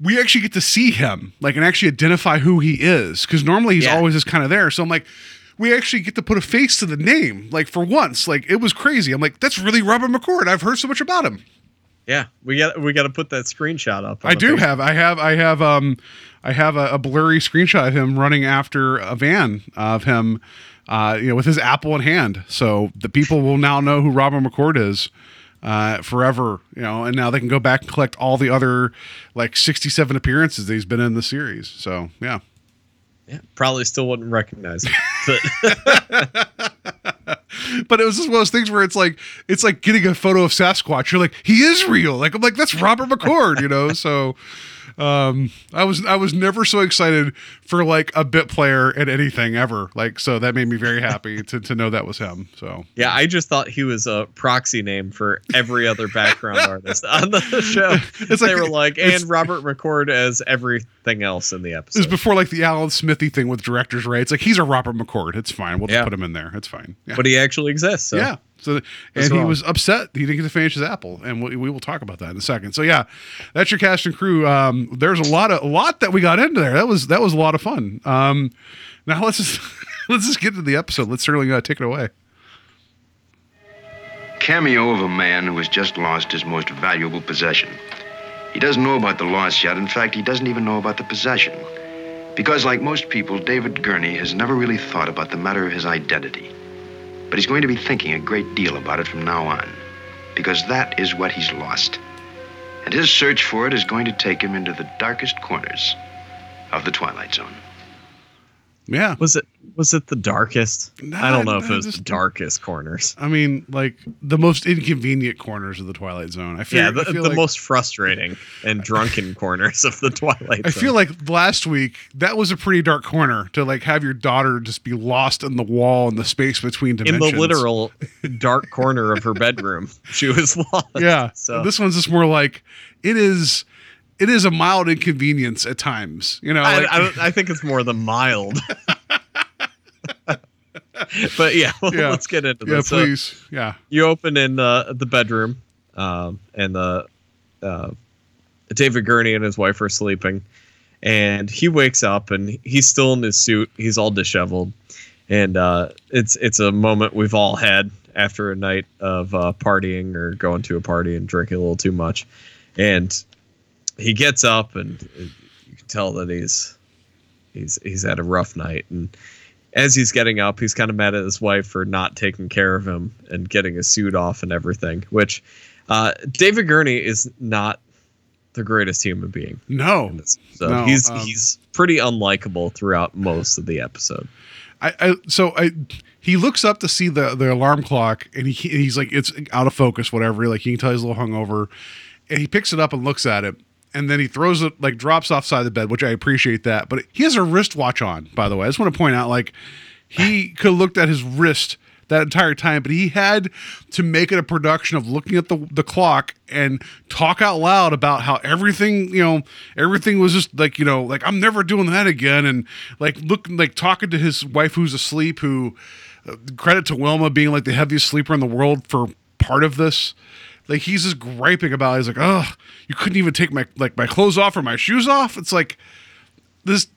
[SPEAKER 3] we actually get to see him like and actually identify who he is because normally he's
[SPEAKER 4] Yeah.
[SPEAKER 3] always just kind of there. So I'm like, we actually get to put a face to the name. Like for once, like it was crazy. I'm like, that's really Robert McCord. I've heard so much about him.
[SPEAKER 4] Yeah, we got we got to put that screenshot up.
[SPEAKER 3] I do
[SPEAKER 4] page.
[SPEAKER 3] have. I have. I have. Um, I have a, a blurry screenshot of him running after a van of him, uh, you know, with his apple in hand. So the people will now know who Robin McCord is uh, forever. You know, and now they can go back and collect all the other like sixty-seven appearances that he's been in the series. So yeah.
[SPEAKER 4] Yeah, probably still wouldn't recognize him. But
[SPEAKER 3] But it was just one of those things where it's like it's like getting a photo of Sasquatch. You're like, he is real. Like I'm like, that's Robert McCord, you know. So um I was I was never so excited for like a bit player at anything ever. Like so that made me very happy to, to know that was him. So
[SPEAKER 4] yeah, I just thought he was a proxy name for every other background artist on the show.
[SPEAKER 3] It's
[SPEAKER 4] they
[SPEAKER 3] like-
[SPEAKER 4] were like, and Robert McCord as everything else in the episode.
[SPEAKER 3] is before like the Alan Smithee thing with directors, right? It's like he's a Robert McCord. It's fine. We'll just
[SPEAKER 4] Yeah.
[SPEAKER 3] put him in there. It's fine. Yeah.
[SPEAKER 4] but he actually exists. So.
[SPEAKER 3] Yeah. So
[SPEAKER 4] What's
[SPEAKER 3] and he
[SPEAKER 4] wrong?
[SPEAKER 3] was upset he didn't get to finish his apple, and we, we will talk about that in a second. So yeah, that's your cast and crew. Um, there's a lot of a lot that we got into there. That was that was a lot of fun. Um, now let's just let's just get to the episode. Let's certainly uh, take it away.
[SPEAKER 5] Cameo of a man who has just lost his most valuable possession. He doesn't know about the loss yet. In fact, he doesn't even know about the possession. Because, like most people, David Gurney has never really thought about the matter of his identity. But he's going to be thinking a great deal about it from now on. Because that is what he's lost. And his search for it is going to take him into the darkest corners of the Twilight Zone.
[SPEAKER 3] Yeah.
[SPEAKER 4] Was it was it the darkest?
[SPEAKER 3] Nah,
[SPEAKER 4] I don't know if it was
[SPEAKER 3] just-
[SPEAKER 4] the darkest corners.
[SPEAKER 3] I mean, like the most inconvenient corners of the Twilight Zone. I feel.
[SPEAKER 4] Yeah,
[SPEAKER 3] I
[SPEAKER 4] the,
[SPEAKER 3] feel
[SPEAKER 4] the
[SPEAKER 3] like-
[SPEAKER 4] most frustrating and drunken corners of the Twilight.
[SPEAKER 3] I
[SPEAKER 4] Zone.
[SPEAKER 3] feel like last week that was a pretty dark corner to like have your daughter just be lost in the wall and the space between dimensions.
[SPEAKER 4] in the literal dark corner of her bedroom, she was lost.
[SPEAKER 3] Yeah.
[SPEAKER 4] So
[SPEAKER 3] this one's just more like it is. It is a mild inconvenience at times. You know. Like-
[SPEAKER 4] I, don't- I think it's more the mild. but yeah, well,
[SPEAKER 3] Yeah.
[SPEAKER 4] let's get into
[SPEAKER 3] yeah,
[SPEAKER 4] this. So
[SPEAKER 3] please. yeah.
[SPEAKER 4] you open in uh, the bedroom, um, and the uh, David Gurney and his wife are sleeping, and he wakes up and he's still in his suit. He's all disheveled, and uh, it's it's a moment we've all had after a night of uh, partying or going to a party and drinking a little too much, and he gets up and uh, you can tell that he's he's he's had a rough night and as he's getting up, he's kind of mad at his wife for not taking care of him and getting his suit off and everything. Which uh, David Gurney is not the greatest human being.
[SPEAKER 3] No.
[SPEAKER 4] So
[SPEAKER 3] No,
[SPEAKER 4] he's
[SPEAKER 3] um,
[SPEAKER 4] he's pretty unlikable throughout most of the episode.
[SPEAKER 3] I, I so I he looks up to see the the alarm clock and he he's like it's out of focus whatever like he can tell he's a little hungover and he picks it up and looks at it and then he throws it like drops off side of the bed which I appreciate that but he has a wristwatch on by the way. I just want to point out like he could have looked at his wrist that entire time but he had to make it a production of looking at the the clock and talk out loud about how everything you know everything was just like you know like I'm never doing that again and like look like talking to his wife who's asleep who uh, credit to Wilma being like the heaviest sleeper in the world for part of this like he's just griping about it. he's like oh you couldn't even take my like my clothes off or my shoes off it's like this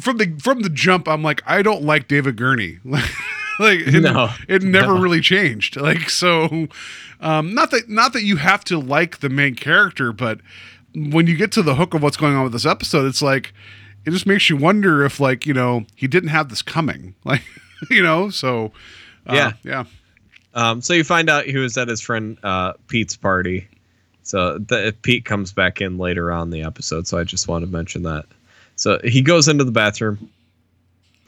[SPEAKER 3] from the from the jump I'm like I don't like David Gurney like it,
[SPEAKER 4] No.
[SPEAKER 3] it never
[SPEAKER 4] No.
[SPEAKER 3] really changed like so um not that not that you have to like the main character but when you get to the hook of what's going on with this episode it's like it just makes you wonder if like you know he didn't have this coming like you know so uh,
[SPEAKER 4] Yeah.
[SPEAKER 3] yeah
[SPEAKER 4] Um, so you find out he was at his friend uh, Pete's party. So the, Pete comes back in later on in the episode. So I just want to mention that. So he goes into the bathroom.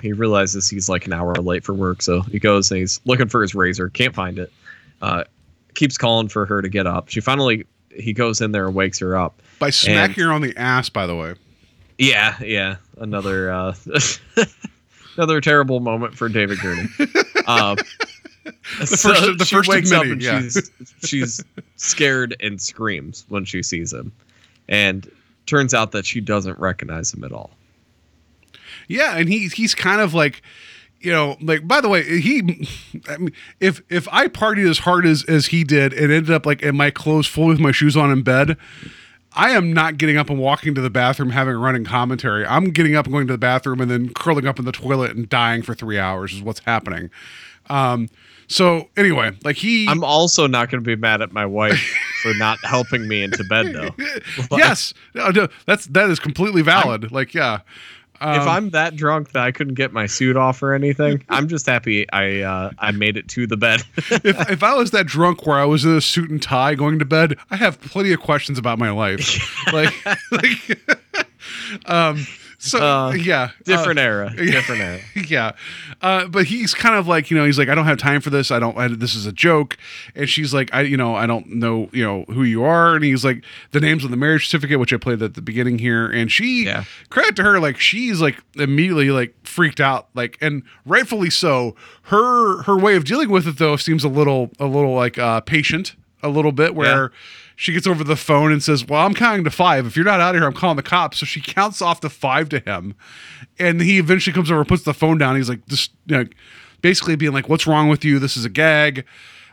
[SPEAKER 4] He realizes he's like an hour late for work. So he goes and he's looking for his razor. Can't find it. Uh, keeps calling for her to get up. She finally he goes in there and wakes her up.
[SPEAKER 3] by smacking
[SPEAKER 4] And-
[SPEAKER 3] her on the ass by the way
[SPEAKER 4] Yeah, yeah. Another uh another terrible moment for David
[SPEAKER 3] the.
[SPEAKER 4] Um,
[SPEAKER 3] first the
[SPEAKER 4] she
[SPEAKER 3] first
[SPEAKER 4] wakes
[SPEAKER 3] many,
[SPEAKER 4] up and
[SPEAKER 3] yeah.
[SPEAKER 4] she's she's scared and screams when she sees him. And turns out that she doesn't recognize him at all.
[SPEAKER 3] Yeah, and he he's kind of like, you know, like by the way, he, I mean, if if I partied as hard as as he did and ended up like in my clothes full with my shoes on in bed, I am not getting up and walking to the bathroom having a running commentary. I'm getting up and going to the bathroom and then curling up in the toilet and dying for three hours is what's happening. Um, so anyway, like he,
[SPEAKER 4] I'm also not going to be mad at my wife for not helping me into bed though.
[SPEAKER 3] yes, no, no, that's that is completely valid. like yeah.
[SPEAKER 4] if I'm that drunk that I couldn't get my suit off or anything, I'm just happy I uh, I made it to the bed.
[SPEAKER 3] if, if I was that drunk where I was in a suit and tie going to bed, I have plenty of questions about my life. like, like um, so
[SPEAKER 4] Uh,
[SPEAKER 3] yeah,
[SPEAKER 4] Different
[SPEAKER 3] uh,
[SPEAKER 4] era. Different era.
[SPEAKER 3] yeah, uh, but he's kind of like you know he's like I don't have time for this. I don't. I, this is a joke, and she's like I you know I don't know you know who you are, and he's like the names on the marriage certificate, which I played at the beginning here, and she
[SPEAKER 4] Yeah.
[SPEAKER 3] credit to her like she's like immediately like freaked out like and rightfully so. Her her way of dealing with it though seems a little a little like uh, patient a little bit where. She gets over the phone and says, "Well, I'm counting to five. If you're not out of here, I'm calling the cops." So she counts off to five to him, and he eventually comes over, and puts the phone down. He's like, just you know, basically being like, "What's wrong with you? This is a gag."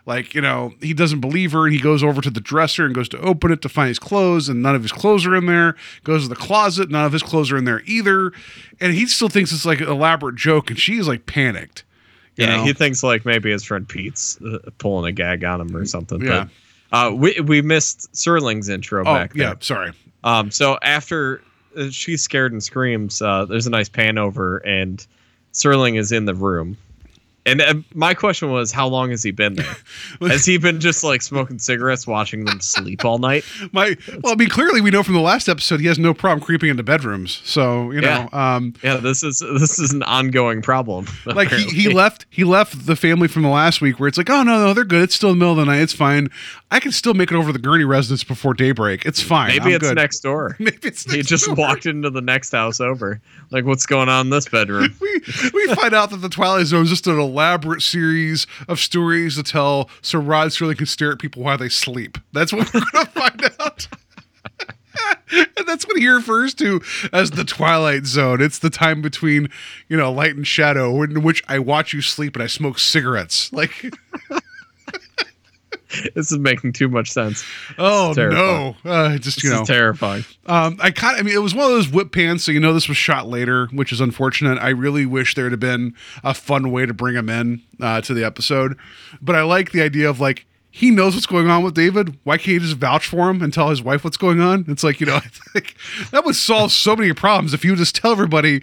[SPEAKER 3] Like you know, he doesn't believe her, and he goes over to the dresser and goes to open it to find his clothes, and none of his clothes are in there. Goes to the closet, none of his clothes are in there either, and he still thinks it's like an elaborate joke, and she's like panicked.
[SPEAKER 4] Yeah,
[SPEAKER 3] know?
[SPEAKER 4] he thinks like maybe his friend Pete's uh, pulling a gag on him or something.
[SPEAKER 3] Yeah.
[SPEAKER 4] But uh, we we missed Serling's intro back.
[SPEAKER 3] oh
[SPEAKER 4] back
[SPEAKER 3] yeah, sorry.
[SPEAKER 4] Um, so after uh, she's scared and screams, uh, there's a nice pan over, and Serling is in the room. And uh, my question was, how long has he been there? has he been just like smoking cigarettes, watching them sleep all night?
[SPEAKER 3] My well, I mean, clearly we know from the last episode he has no problem creeping into bedrooms. So you know, um,
[SPEAKER 4] Yeah, this is this is an ongoing problem.
[SPEAKER 3] like he, he left he left the family from the last week where it's like oh no no they're good it's still the middle of the night it's fine i can still make it over to the gurney residence before daybreak it's fine
[SPEAKER 4] Maybe
[SPEAKER 3] I'm
[SPEAKER 4] it's
[SPEAKER 3] good.
[SPEAKER 4] next door.
[SPEAKER 3] maybe it's
[SPEAKER 4] He just
[SPEAKER 3] door.
[SPEAKER 4] walked into the next house over. Like, what's going on in this bedroom?
[SPEAKER 3] we, we find out that the Twilight Zone is just an elaborate series of stories to tell so Rod Serling can stare at people while they sleep. That's what we're going to find out. and that's what he refers to as the Twilight Zone. It's the time between, you know, light and shadow in which I watch you sleep and I smoke cigarettes. Like,
[SPEAKER 4] this is making too much sense.
[SPEAKER 3] oh no. Uh, just,
[SPEAKER 4] This
[SPEAKER 3] you know.
[SPEAKER 4] is terrifying.
[SPEAKER 3] Um, I kind of, I mean, it was one of those whip pans, so you know this was shot later, which is unfortunate. I really wish there'd have been a fun way to bring him in uh, to the episode, but I like the idea of like he knows what's going on with David. Why can't he just vouch for him and tell his wife what's going on? It's like you know, I think that would solve so many problems if you would just tell everybody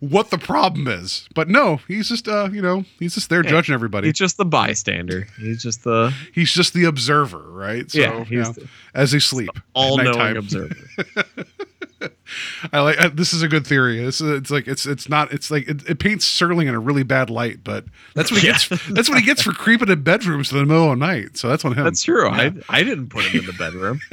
[SPEAKER 3] what the problem is. But no, he's just uh, you know, he's just there judging everybody.
[SPEAKER 4] He's just the bystander. He's just the
[SPEAKER 3] He's just the observer, right? So,
[SPEAKER 4] Yeah,
[SPEAKER 3] you know,
[SPEAKER 4] the-
[SPEAKER 3] as they sleep,
[SPEAKER 4] all-knowing observer.
[SPEAKER 3] I like uh, this is a good theory. This is, it's like it's it's not it's like it, it paints Serling in a really bad light, but that's what he
[SPEAKER 4] Yeah.
[SPEAKER 3] gets. That's what he gets for creeping in bedrooms in the middle of the night. So that's on him.
[SPEAKER 4] That's true.
[SPEAKER 3] Yeah.
[SPEAKER 4] I I didn't put him in the bedroom.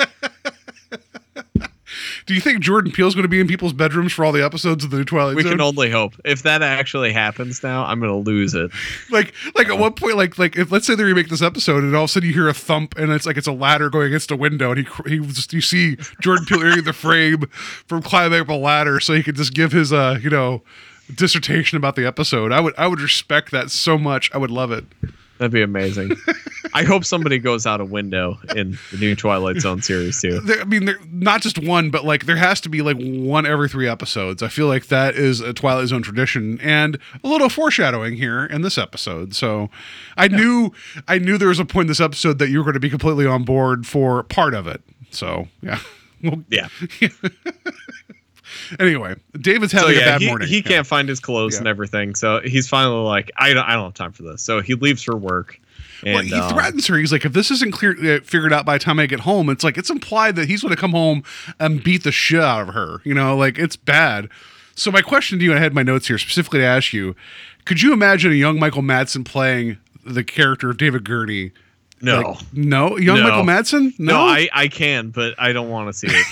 [SPEAKER 3] Do you think Jordan Peele's going to be in people's bedrooms for all the episodes of the new Twilight
[SPEAKER 4] We
[SPEAKER 3] Zone?
[SPEAKER 4] can only hope. If that actually happens now, I'm gonna lose it.
[SPEAKER 3] like like at one point like like if let's say they remake this episode and all of a sudden you hear a thump and it's like it's a ladder going against a window and he he just you see Jordan Peele entering the frame from climbing up a ladder so he could just give his uh you know dissertation about the episode. I would I would respect that so much. I would love it.
[SPEAKER 4] That'd be amazing. I hope somebody goes out a window in the new Twilight Zone series too.
[SPEAKER 3] There, I mean, there, not just one, but like there has to be like one every three episodes. I feel like that is a Twilight Zone tradition, and a little foreshadowing here in this episode. So, I knew, I knew there was a point in this episode that you were going to be completely on board for part of it. So, yeah. Well,
[SPEAKER 4] Yeah.
[SPEAKER 3] anyway, David's
[SPEAKER 4] So
[SPEAKER 3] having a bad
[SPEAKER 4] he,
[SPEAKER 3] morning.
[SPEAKER 4] he
[SPEAKER 3] Yeah.
[SPEAKER 4] can't find his clothes
[SPEAKER 3] Yeah.
[SPEAKER 4] and everything. So he's finally like, I don't, I don't have time for this. So he leaves for work. And,
[SPEAKER 3] well, he
[SPEAKER 4] um,
[SPEAKER 3] threatens her. He's like, if this isn't clear uh, figured out by the time I get home, it's like it's implied that he's going to come home and beat the shit out of her. You know, like it's bad. So my question to you, and I had my notes here specifically to ask you: Could you imagine a young Michael Madsen playing the character of David Gurney?
[SPEAKER 4] No.
[SPEAKER 3] Like, no, young
[SPEAKER 4] No.
[SPEAKER 3] Michael Madsen.
[SPEAKER 4] no, I, I can, but I don't want to see it.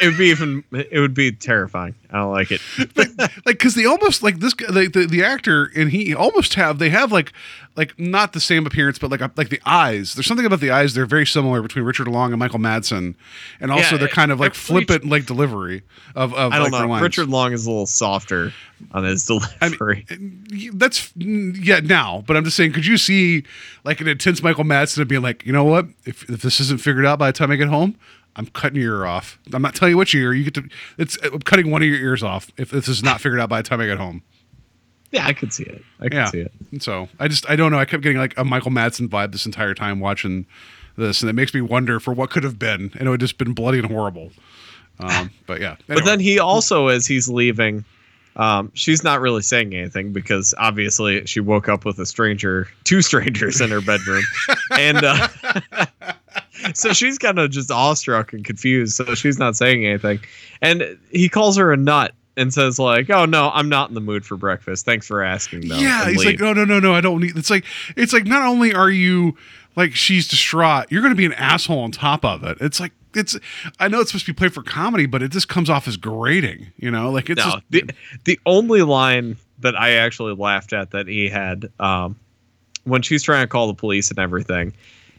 [SPEAKER 4] it would be even, it would be terrifying. I don't like it.
[SPEAKER 3] like because they almost like this the, the the actor and he almost have they have like like not the same appearance but like like the eyes. There's something about the eyes they're very similar between richard long and michael madsen. And also
[SPEAKER 4] Yeah,
[SPEAKER 3] they're kind of like flippant like delivery of, of
[SPEAKER 4] I don't
[SPEAKER 3] like,
[SPEAKER 4] know. Richard Long is a little softer on his delivery.
[SPEAKER 3] that's mm, yeah now. But i'm just saying could you see like an intense michael madsen being like you know what? If, if this isn't figured out by the time i get home i'm cutting your ear off. I'm not telling you which ear you get to it's i'm cutting one of your ears off if this is not figured out by the time i get home
[SPEAKER 4] yeah, I could see it. I could
[SPEAKER 3] yeah.
[SPEAKER 4] see it.
[SPEAKER 3] And so I just I don't know. I kept getting like a Michael Madsen vibe this entire time watching this, and it makes me wonder for what could have been, and it would just been bloody and horrible. Um, but yeah.
[SPEAKER 4] But then he also, as he's leaving, um, she's not really saying anything because obviously she woke up with a stranger, two strangers in her bedroom, and uh, so she's kind of just awestruck and confused. So she's not saying anything, and he calls her a nut and says like, "Oh no, I'm not in the mood for breakfast. Thanks for asking." Though.
[SPEAKER 3] yeah,
[SPEAKER 4] and
[SPEAKER 3] he's like, no, no, no, no, I don't need. It's like it's like not only are you like she's distraught, you're going to be an asshole on top of it. It's like it's. I know it's supposed to be played for comedy, but it just comes off as grating. You know, like it's
[SPEAKER 4] no,
[SPEAKER 3] just,
[SPEAKER 4] the the only line that I actually laughed at that he had um, when she's trying to call the police and everything,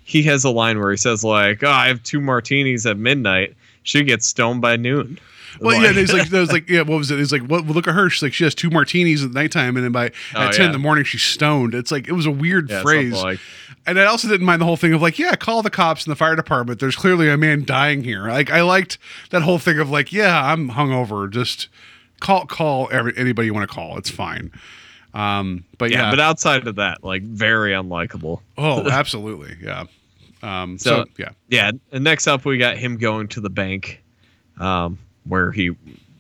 [SPEAKER 4] he has a line where he says like, "Oh, I have two martinis at midnight. She gets stoned by noon."
[SPEAKER 3] Well,
[SPEAKER 4] Like-
[SPEAKER 3] yeah, and it's like, was like, yeah, what was it? It's like, what, look at her. She's like, she has two martinis at nighttime, and then by
[SPEAKER 4] Oh,
[SPEAKER 3] at ten in the morning, she's stoned. It's like it was a weird
[SPEAKER 4] Yeah,
[SPEAKER 3] phrase.
[SPEAKER 4] like-
[SPEAKER 3] and I also didn't mind the whole thing of like, yeah, call the cops and the fire department. There's clearly a man dying here. Like, I liked that whole thing of like, yeah, I'm hungover. Just call call every, anybody you want to call. It's fine. Um, but yeah,
[SPEAKER 4] yeah, but outside of that, like very unlikable.
[SPEAKER 3] oh, absolutely, yeah. Um, so,
[SPEAKER 4] So-
[SPEAKER 3] yeah,
[SPEAKER 4] Yeah, and next up we got him going to the bank, um, where he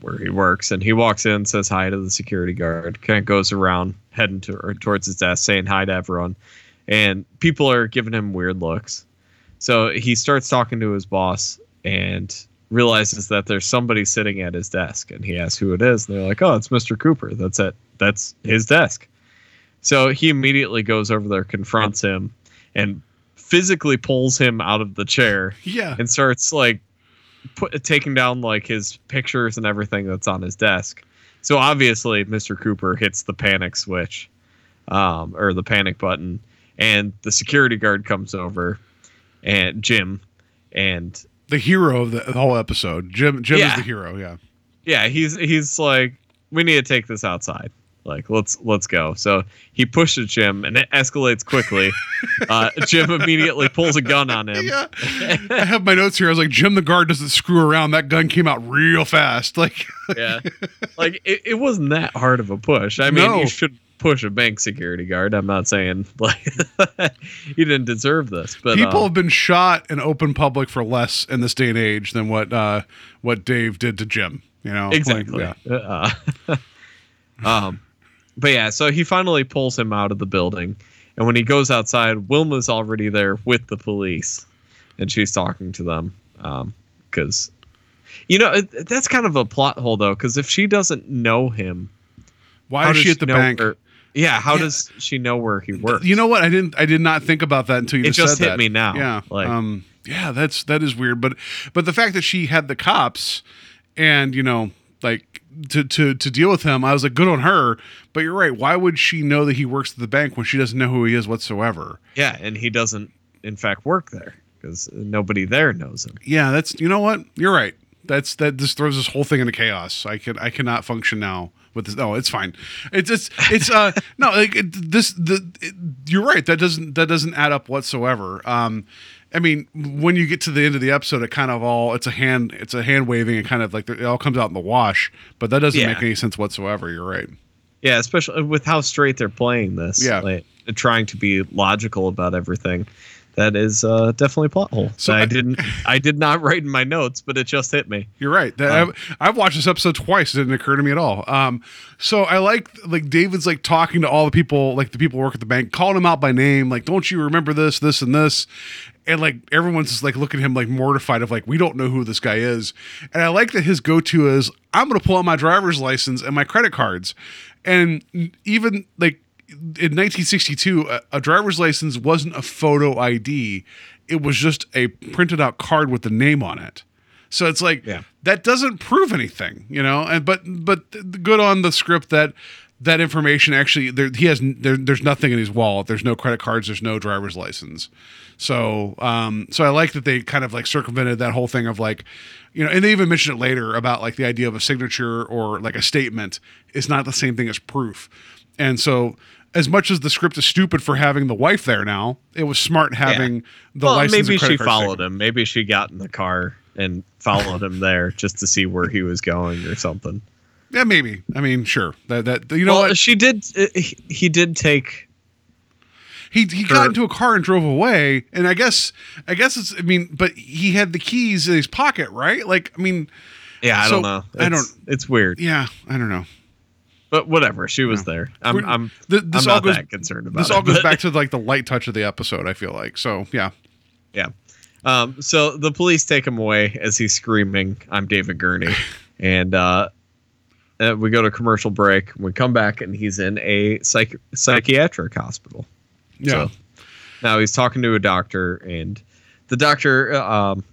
[SPEAKER 4] where he works, and he walks in, says hi to the security guard, kind of goes around heading to towards his desk, saying hi to everyone, and people are giving him weird looks. So he starts talking to his boss and realizes that there's somebody sitting at his desk, and he asks who it is, and they're like, "Oh, it's Mr. Cooper. That's it. That's his desk." So he immediately goes over there, confronts him, and physically pulls him out of the chair
[SPEAKER 3] yeah.
[SPEAKER 4] and starts like put, taking down like his pictures and everything that's on his desk. So obviously, Mr. Cooper hits the panic switch, um, or the panic button, and the security guard comes over, and Jim, and
[SPEAKER 3] the hero of the, the whole episode. Jim. Jim is the hero. Yeah.
[SPEAKER 4] yeah, he's he's like, we need to take this outside. Like let's let's go. So he pushes Jim, and it escalates quickly. uh, Jim immediately pulls a gun on him.
[SPEAKER 3] Yeah. I have my notes here. I was like, Jim the guard doesn't screw around. That gun came out real fast. Like,
[SPEAKER 4] yeah like it, it wasn't that hard of a push i mean
[SPEAKER 3] No.
[SPEAKER 4] you should push a bank security guard i'm not saying like you didn't deserve this but
[SPEAKER 3] people
[SPEAKER 4] uh,
[SPEAKER 3] have been shot in open public for less in this day and age than what uh, what Dave did to Jim. You know, Like,
[SPEAKER 4] exactly
[SPEAKER 3] yeah.
[SPEAKER 4] uh, Um, but yeah, so he finally pulls him out of the building, and when he goes outside, Wilma's already there with the police, and she's talking to them. Because, you know, it, that's kind of a plot hole though. Because if she doesn't know him,
[SPEAKER 3] Why is she at the bank?
[SPEAKER 4] where- yeah, how
[SPEAKER 3] Yeah.
[SPEAKER 4] does she know where he works?
[SPEAKER 3] You know what? I didn't. I did not think about that until you
[SPEAKER 4] It
[SPEAKER 3] just,
[SPEAKER 4] hit
[SPEAKER 3] that.
[SPEAKER 4] me now,
[SPEAKER 3] Yeah.
[SPEAKER 4] like-
[SPEAKER 3] um. Yeah. That's that is weird. But but the fact that she had the cops, and you know, like to to to deal with him, I was like, good on her. But you're right. Why would she know that he works at the bank when she doesn't know who he is whatsoever?
[SPEAKER 4] Yeah, and he doesn't, in fact, work there because nobody there knows him.
[SPEAKER 3] Yeah. That's you know what? You're right. That's that just throws this whole thing into chaos. I can I cannot function now with this. No, it's fine. It's it's it's uh no like it, this the it, you're right. That doesn't that doesn't add up whatsoever. Um, I mean, when you get to the end of the episode, it kind of all it's a hand it's a hand waving and kind of like it all comes out in the wash. But that doesn't
[SPEAKER 4] Yeah.
[SPEAKER 3] make any sense whatsoever. You're right.
[SPEAKER 4] Yeah, especially with how straight they're playing this.
[SPEAKER 3] Yeah.
[SPEAKER 4] like, trying to be logical about everything. That is uh, definitely a plot hole.
[SPEAKER 3] So I-
[SPEAKER 4] I didn't, I did not write in my notes, but it just hit me.
[SPEAKER 3] You're right. That,
[SPEAKER 4] Um,
[SPEAKER 3] I've, I've watched this episode twice. It didn't occur to me at all. Um, so I like like David's like talking to all the people, like the people who work at the bank, calling them out by name, like, "Don't you remember this, this, and this?" And like everyone's just like looking at him like mortified of like we don't know who this guy is. And I like that his go to is I'm going to pull out my driver's license and my credit cards, and even like in 1962, a, a driver's license wasn't a photo ID. It was just a printed out card with the name on it. So it's like
[SPEAKER 4] Yeah.
[SPEAKER 3] that doesn't prove anything, you know. And but but good on the script that that information actually there he has there, there's nothing in his wallet. There's no credit cards. There's no driver's license. So um so I like that they kind of like circumvented that whole thing of like you know and they even mentioned it later about like the idea of a signature or like a statement is not the same thing as proof. And so as much as the script is stupid for having the wife there now, it was smart having the
[SPEAKER 4] well,
[SPEAKER 3] license.
[SPEAKER 4] maybe she followed him. Maybe she got in the car and followed him there just to see where he was going or something.
[SPEAKER 3] Yeah, maybe. I mean, sure. That that you know
[SPEAKER 4] well,
[SPEAKER 3] what?
[SPEAKER 4] she did. uh, He, he did take.
[SPEAKER 3] He he got into a car and drove away, and I guess I guess it's. I mean, but he had the keys in his pocket, right? Like, I mean,
[SPEAKER 4] Yeah, I
[SPEAKER 3] So,
[SPEAKER 4] don't know.
[SPEAKER 3] I don't-
[SPEAKER 4] It's weird,
[SPEAKER 3] yeah, I don't know.
[SPEAKER 4] but whatever. She was there. I'm.
[SPEAKER 3] We're-
[SPEAKER 4] I'm.
[SPEAKER 3] th- this
[SPEAKER 4] I'm
[SPEAKER 3] all
[SPEAKER 4] not
[SPEAKER 3] goes-
[SPEAKER 4] that concerned about
[SPEAKER 3] This
[SPEAKER 4] it,
[SPEAKER 3] all goes
[SPEAKER 4] but-
[SPEAKER 3] back to like the light touch of the episode. I feel like so. Yeah,
[SPEAKER 4] Yeah. Um, so the police take him away as he's screaming, I'm David Gurney. and uh, uh, we go to commercial break. We come back and he's in a psych- psychiatric hospital.
[SPEAKER 3] Yeah.
[SPEAKER 4] So now he's talking to a doctor, and the doctor, uh, um,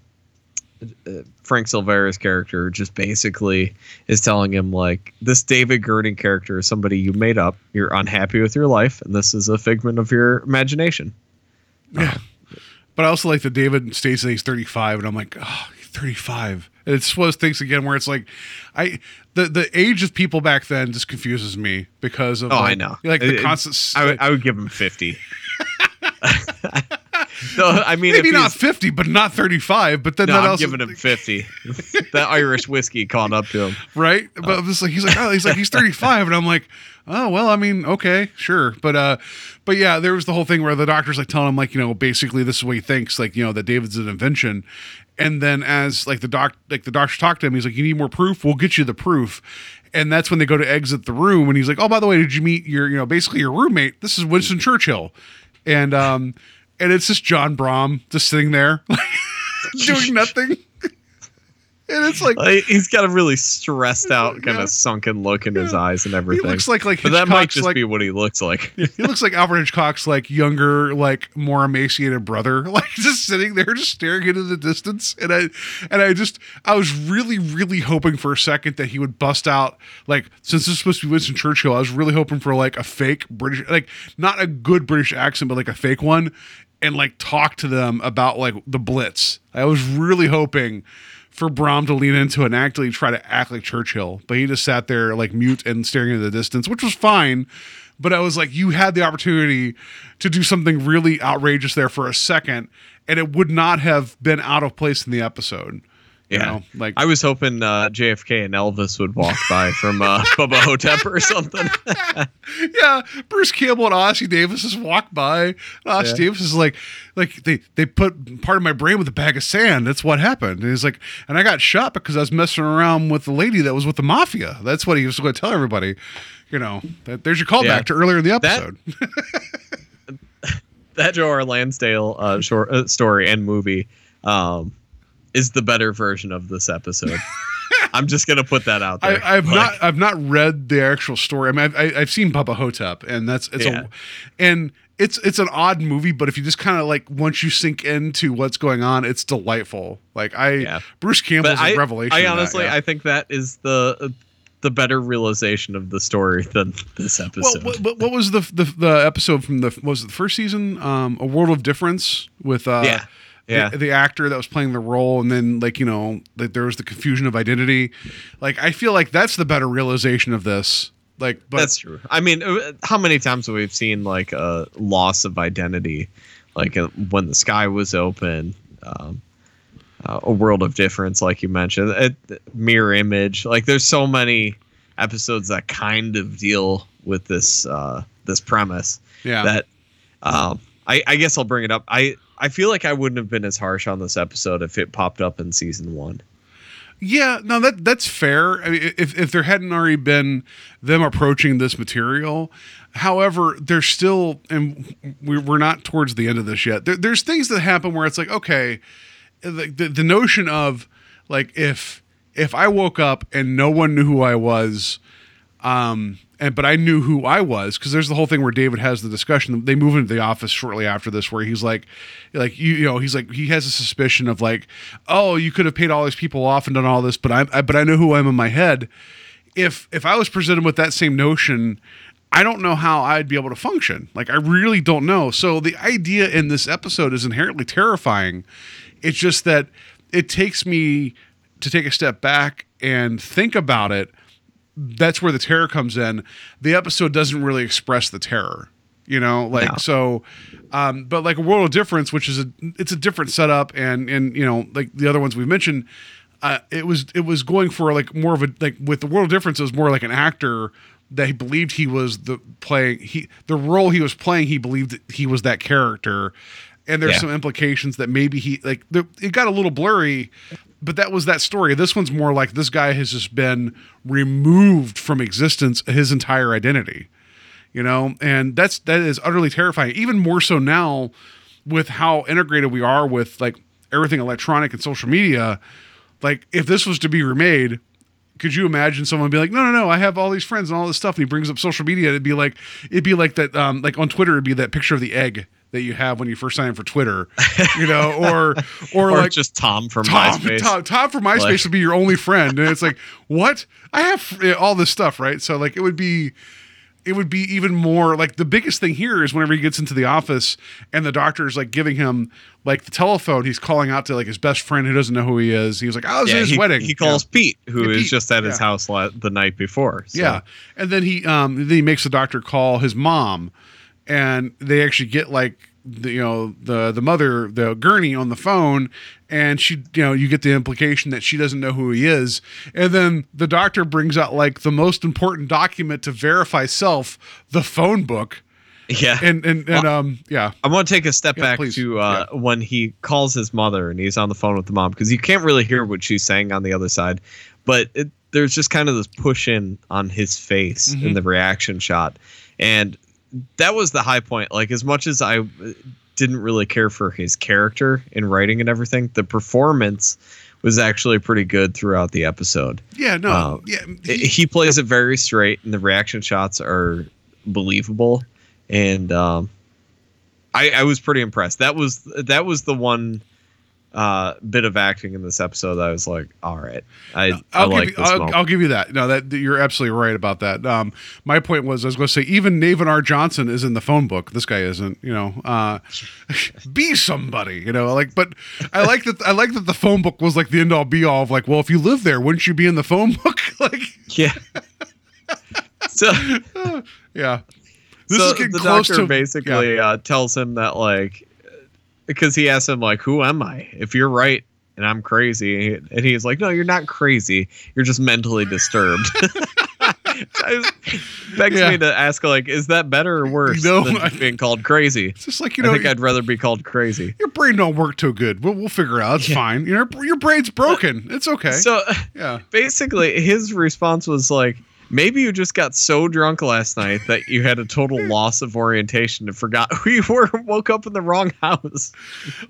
[SPEAKER 4] uh, Frank Silvera's character, just basically is telling him, like, this David Gurney character is somebody you made up. You're unhappy with your life, and this is a figment of your imagination.
[SPEAKER 3] yeah. But I also like that David states that he's 35, and I'm like, oh, 35. And it's one of those things again where it's like, I the the age of people back then just confuses me because of
[SPEAKER 4] Oh,
[SPEAKER 3] like,
[SPEAKER 4] I know.
[SPEAKER 3] like the
[SPEAKER 4] It-
[SPEAKER 3] constant. s-
[SPEAKER 4] I would, I would give him 50. no, I mean,
[SPEAKER 3] maybe not 50, but not 35. But then
[SPEAKER 4] No,
[SPEAKER 3] that
[SPEAKER 4] I'm
[SPEAKER 3] also
[SPEAKER 4] giving him 50. that Irish whiskey caught up to him.
[SPEAKER 3] right? But I'm like he's like oh he's like he's 35, and I'm like oh well I mean okay sure, but uh but yeah there was the whole thing where the doctor's like telling him like you know basically this is what he thinks like you know that David's an invention, and then as like the doc like the doctor talked to him he's like you need more proof we'll get you the proof. And that's when they go to exit the room, and he's like, "Oh, by the way, did you meet your, you know, basically your roommate? This is Winston Churchill," and um, and it's just John Brahm just sitting there, doing nothing, and it's like,
[SPEAKER 4] he's got a really stressed out, kind
[SPEAKER 3] Yeah.
[SPEAKER 4] of sunken look in his eyes and everything.
[SPEAKER 3] he looks like like
[SPEAKER 4] but that might just
[SPEAKER 3] like
[SPEAKER 4] be what he looks like.
[SPEAKER 3] he looks like Alfred Hitchcock's like younger, like more emaciated brother, like just sitting there, just staring into the distance. And I, and I just, I was really, really hoping for a second that he would bust out, like since this is supposed to be Winston Churchill, I was really hoping for like a fake British, like not a good British accent, but like a fake one, and like talk to them about like the Blitz. I was really hoping for Brahm to lean into and actually try to act like Churchill, but he just sat there like mute and staring into the distance, which was fine. But I was like, you had the opportunity to do something really outrageous there for a second, and it would not have been out of place in the episode. You
[SPEAKER 4] Yeah.
[SPEAKER 3] know, like
[SPEAKER 4] I was hoping uh, JFK and Elvis would walk by from uh, Bubba Ho-Tep or something.
[SPEAKER 3] yeah, Bruce Campbell and Ossie Davis just walk by. Ossie
[SPEAKER 4] Yeah.
[SPEAKER 3] Davis is like, like they they put part of my brain with a bag of sand. That's what happened. And he's like, and I got shot because I was messing around with the lady that was with the mafia. That's what he was going to tell everybody. You know, that, there's your callback
[SPEAKER 4] Yeah.
[SPEAKER 3] to earlier in the
[SPEAKER 4] That-
[SPEAKER 3] episode.
[SPEAKER 4] that Joe R. Lansdale uh, short uh, story and movie um, is the better version of this episode. I'm just gonna put that out there.
[SPEAKER 3] I, I've
[SPEAKER 4] Like,
[SPEAKER 3] not I've not read the actual story. I mean, I've, I- I've seen Bubba Ho-Tep, and that's it's
[SPEAKER 4] Yeah.
[SPEAKER 3] a and it's it's an odd movie, but if you just kind of like once you sink into what's going on, it's delightful. Like I
[SPEAKER 4] Yeah.
[SPEAKER 3] Bruce Campbell's
[SPEAKER 4] But I,
[SPEAKER 3] a revelation.
[SPEAKER 4] I
[SPEAKER 3] in that,
[SPEAKER 4] honestly,
[SPEAKER 3] yeah.
[SPEAKER 4] I think that is the the better realization of the story than this episode.
[SPEAKER 3] what, what, what was the, the the episode from the was it the first season? Um, a World of Difference with uh,
[SPEAKER 4] Yeah. Yeah.
[SPEAKER 3] the, the actor that was playing the role, and then like you know like there was the confusion of identity. Like I feel like that's the better realization of this. Like, but
[SPEAKER 4] That's true. I mean, uh, how many times have we seen like a loss of identity, like uh, when the sky was open, um, uh, a world of difference, like you mentioned, it, mirror image. Like, there's so many episodes that kind of deal with this uh, this premise
[SPEAKER 3] yeah,
[SPEAKER 4] that um, I, I guess I'll bring it up. I I feel like I wouldn't have been as harsh on this episode if it popped up in season one.
[SPEAKER 3] Yeah, no, that that's fair. I mean, if if there hadn't already been them approaching this material, however, there's still, and we- we're not towards the end of this yet. There, there's things that happen where it's like, okay, the, the the notion of like if if I woke up and no one knew who I was, um, and but I knew who I was because there's the whole thing where David has the discussion. They move into the office shortly after this, where he's like, like you, you know, he's like he has a suspicion of like, oh, you could have paid all these people off and done all this, but I, I but I know who I am in my head. If if I was presented with that same notion. I don't know how I'd be able to function. Like I really don't know. So the idea in this episode is inherently terrifying. It's just that it takes me to take a step back and think about it that's where the terror comes in. The episode doesn't really express the terror, you know, like
[SPEAKER 4] No.
[SPEAKER 3] so. Um, but like a world of difference, which is a it's a different setup, and and you know like the other ones we've mentioned, uh, it was it was going for like more of a like with the world of difference, it was more like an actor that he believed he was the playing he the role he was playing. He believed that he was that character, and there's
[SPEAKER 4] Yeah.
[SPEAKER 3] some implications that maybe he like there, it got a little blurry but that was that story. This one's more like this guy has just been removed from existence his entire identity. You know, and that's that is utterly terrifying. Even more so now with how integrated we are with like everything electronic and social media. Like if this was to be remade, could you imagine someone be like, no, no, no, I have all these friends and all this stuff, and he brings up social media. It'd be like, it'd be like that, um, like on Twitter, it'd be that picture of the egg that you have when you first sign up for Twitter, you know, or or,
[SPEAKER 4] Or
[SPEAKER 3] like
[SPEAKER 4] just Tom from
[SPEAKER 3] Tom,
[SPEAKER 4] MySpace.
[SPEAKER 3] Tom, Tom from MySpace
[SPEAKER 4] Like-
[SPEAKER 3] would be your only friend, and it's like, what? I have all this stuff, right? So like, it would be, it would be even more like the biggest thing here is whenever he gets into the office and the doctor is like giving him like the telephone, he's calling out to like his best friend who doesn't know who he is. He was like, "Oh, it's
[SPEAKER 4] yeah,
[SPEAKER 3] his
[SPEAKER 4] he,
[SPEAKER 3] wedding."
[SPEAKER 4] he calls Pete, who
[SPEAKER 3] Yeah,
[SPEAKER 4] is
[SPEAKER 3] Pete,
[SPEAKER 4] just at his house the night before. so-
[SPEAKER 3] Yeah, and then he um then he makes the doctor call his mom, and they actually get like the, you know the the mother the gurney on the phone, and she you know you get the implication that she doesn't know who he is, and then the doctor brings out like the most important document to verify self, the phone book,
[SPEAKER 4] yeah.
[SPEAKER 3] and and and um yeah
[SPEAKER 4] I want to take a step
[SPEAKER 3] Yeah,
[SPEAKER 4] back
[SPEAKER 3] please.
[SPEAKER 4] to uh, when he calls his mother and he's on the phone with the mom because you can't really hear what she's saying on the other side, but it, there's just kind of this push in on his face
[SPEAKER 3] Mm-hmm.
[SPEAKER 4] in the reaction shot, and that was the high point. Like as much as I uh, didn't really care for his character in writing and everything, the performance was actually pretty good throughout the episode.
[SPEAKER 3] yeah no
[SPEAKER 4] Um,
[SPEAKER 3] yeah
[SPEAKER 4] he,
[SPEAKER 3] he-
[SPEAKER 4] he plays it very straight and the reaction shots are believable and um i i was pretty impressed that was that was the one uh bit of acting in this episode i was like all right i i
[SPEAKER 3] I'll
[SPEAKER 4] like
[SPEAKER 3] give
[SPEAKER 4] this
[SPEAKER 3] you, I'll,
[SPEAKER 4] moment.
[SPEAKER 3] I'll give you that. No, that you're absolutely right about that. Um, my point was, I was going to say, even Navin R. Johnson is in the phone book. This guy isn't. You know, uh, be somebody. You know, like, but I like that. I like that the phone book was like the end all be all of like, well, if you live there, wouldn't you be in the phone book? like,
[SPEAKER 4] yeah so
[SPEAKER 3] yeah. This
[SPEAKER 4] so
[SPEAKER 3] is getting
[SPEAKER 4] the
[SPEAKER 3] close
[SPEAKER 4] doctor
[SPEAKER 3] to
[SPEAKER 4] basically uh, tells him that like because he asked him like who am i if you're right and I'm crazy. And he's like, no, you're not crazy. You're just mentally disturbed. Begs
[SPEAKER 3] Yeah.
[SPEAKER 4] me to ask, like, is that better or worse than
[SPEAKER 3] I-
[SPEAKER 4] being called crazy?
[SPEAKER 3] It's just like you know, I
[SPEAKER 4] think I'd rather be called crazy.
[SPEAKER 3] your brain don't work too good. We'll, we'll figure it out. It's fine. Your your brain's broken. It's okay.
[SPEAKER 4] So
[SPEAKER 3] yeah.
[SPEAKER 4] basically, his response was like, maybe you just got so drunk last night that you had a total loss of orientation and forgot who you were and woke up in the wrong house.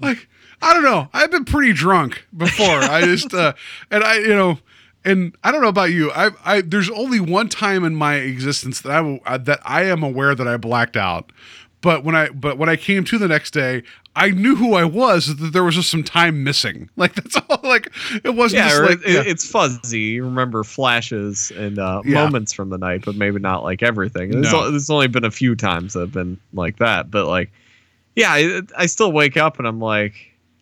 [SPEAKER 3] like I don't know. I've been pretty drunk before. I just uh and I you know and I don't know about you. I I there's only one time in my existence that I will- uh, that I am aware that I blacked out. But when I but when I came to the next day, I knew who I was. That there was just some time missing. Like that's all. Like it wasn't
[SPEAKER 4] Yeah,
[SPEAKER 3] just like
[SPEAKER 4] it,
[SPEAKER 3] yeah.
[SPEAKER 4] it's fuzzy. You remember flashes and uh,
[SPEAKER 3] Yeah.
[SPEAKER 4] moments from the night, but maybe not like everything. There's,
[SPEAKER 3] No.
[SPEAKER 4] there's only been a few times that have been like that, but like, yeah, I, I still wake up and I'm like,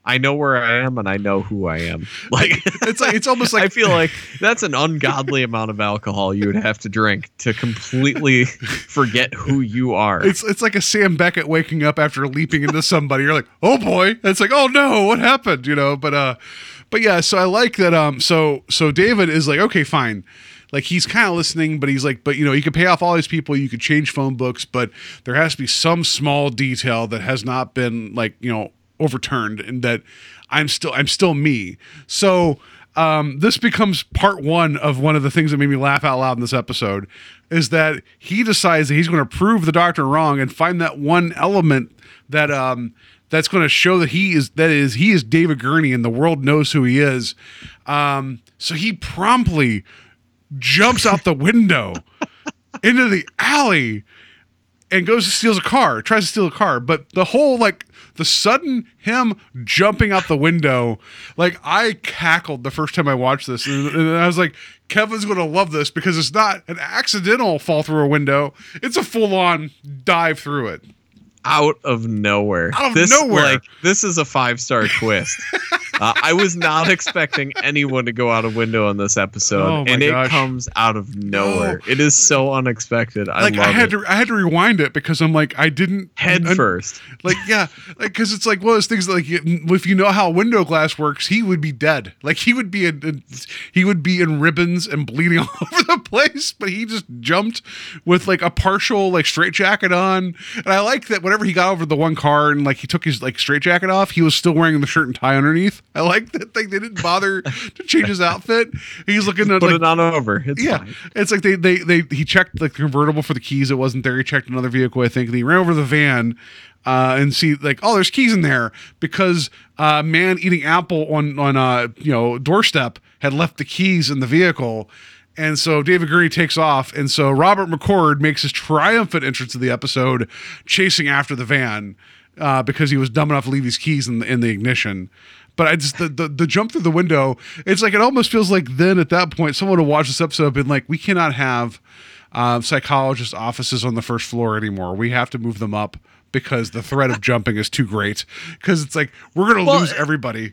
[SPEAKER 4] I know where I am and I know who I am. Like,
[SPEAKER 3] it's like it's almost like
[SPEAKER 4] I feel like that's an ungodly amount of alcohol you would have to drink to completely forget who you are.
[SPEAKER 3] It's it's like a Sam Beckett waking up after leaping into somebody. You're like, oh boy. And it's like, oh no, what happened? You know, but uh but yeah, so I like that um so so David is like, okay, fine. Like he's kind of listening, but he's like, but you know, you could pay off all these people, you could change phone books, but there has to be some small detail that has not been like, you know, overturned and that I'm still I'm still me. So um, this becomes part one of one of the things that made me laugh out loud in this episode is that he decides that he's going to prove the doctor wrong and find that one element that um, that's going to show that he is that is he is David Gurney and the world knows who he is. Um, so he promptly jumps out the window into the alley and goes steals a car, tries to steal a car, but the whole like the sudden him jumping out the window, like I cackled the first time I watched this, and, and I was like, Kevin's going to love this because it's not an accidental fall through a window; it's a full on dive through it.
[SPEAKER 4] Out of nowhere.
[SPEAKER 3] Out of
[SPEAKER 4] this,
[SPEAKER 3] nowhere.
[SPEAKER 4] Like this is a five star twist. uh, I was not expecting anyone to go out a window on this episode,
[SPEAKER 3] Oh
[SPEAKER 4] and
[SPEAKER 3] gosh.
[SPEAKER 4] it comes out of nowhere. It is so unexpected. I
[SPEAKER 3] Like I had
[SPEAKER 4] it.
[SPEAKER 3] to, I had to rewind it because I'm like, I didn't
[SPEAKER 4] Head
[SPEAKER 3] un-
[SPEAKER 4] first.
[SPEAKER 3] like yeah like because it's like one of those things that, like if you know how window glass works he would be dead like he would be in, in- he would be in ribbons and bleeding all over the place but he just jumped with like a partial like straight jacket on and i like that whenever he got over the one car and like he took his like straight jacket off he was still wearing the shirt and tie underneath i like that thing. they didn't bother to change his outfit he's looking at
[SPEAKER 4] Put
[SPEAKER 3] like
[SPEAKER 4] it on over. It's
[SPEAKER 3] yeah,
[SPEAKER 4] fine.
[SPEAKER 3] it's like they, they they he checked like the convertible for the keys. It wasn't there. He checked another vehicle, I think, and he ran over the van uh, and see like, oh, there's keys in there because uh, man eating apple on on uh you know doorstep had left the keys in the vehicle. And so David Gurney takes off, and so Robert McCord makes his triumphant entrance to the episode, chasing after the van uh, because he was dumb enough to leave his keys in the, in the ignition. But I just the, the the jump through the window. It's like it almost feels like then at that point someone would watch this episode and been like, we cannot have uh, psychologist offices on the first floor anymore. We have to move them up because the threat of jumping is too great. Because it's like we're gonna
[SPEAKER 4] Well,
[SPEAKER 3] lose everybody.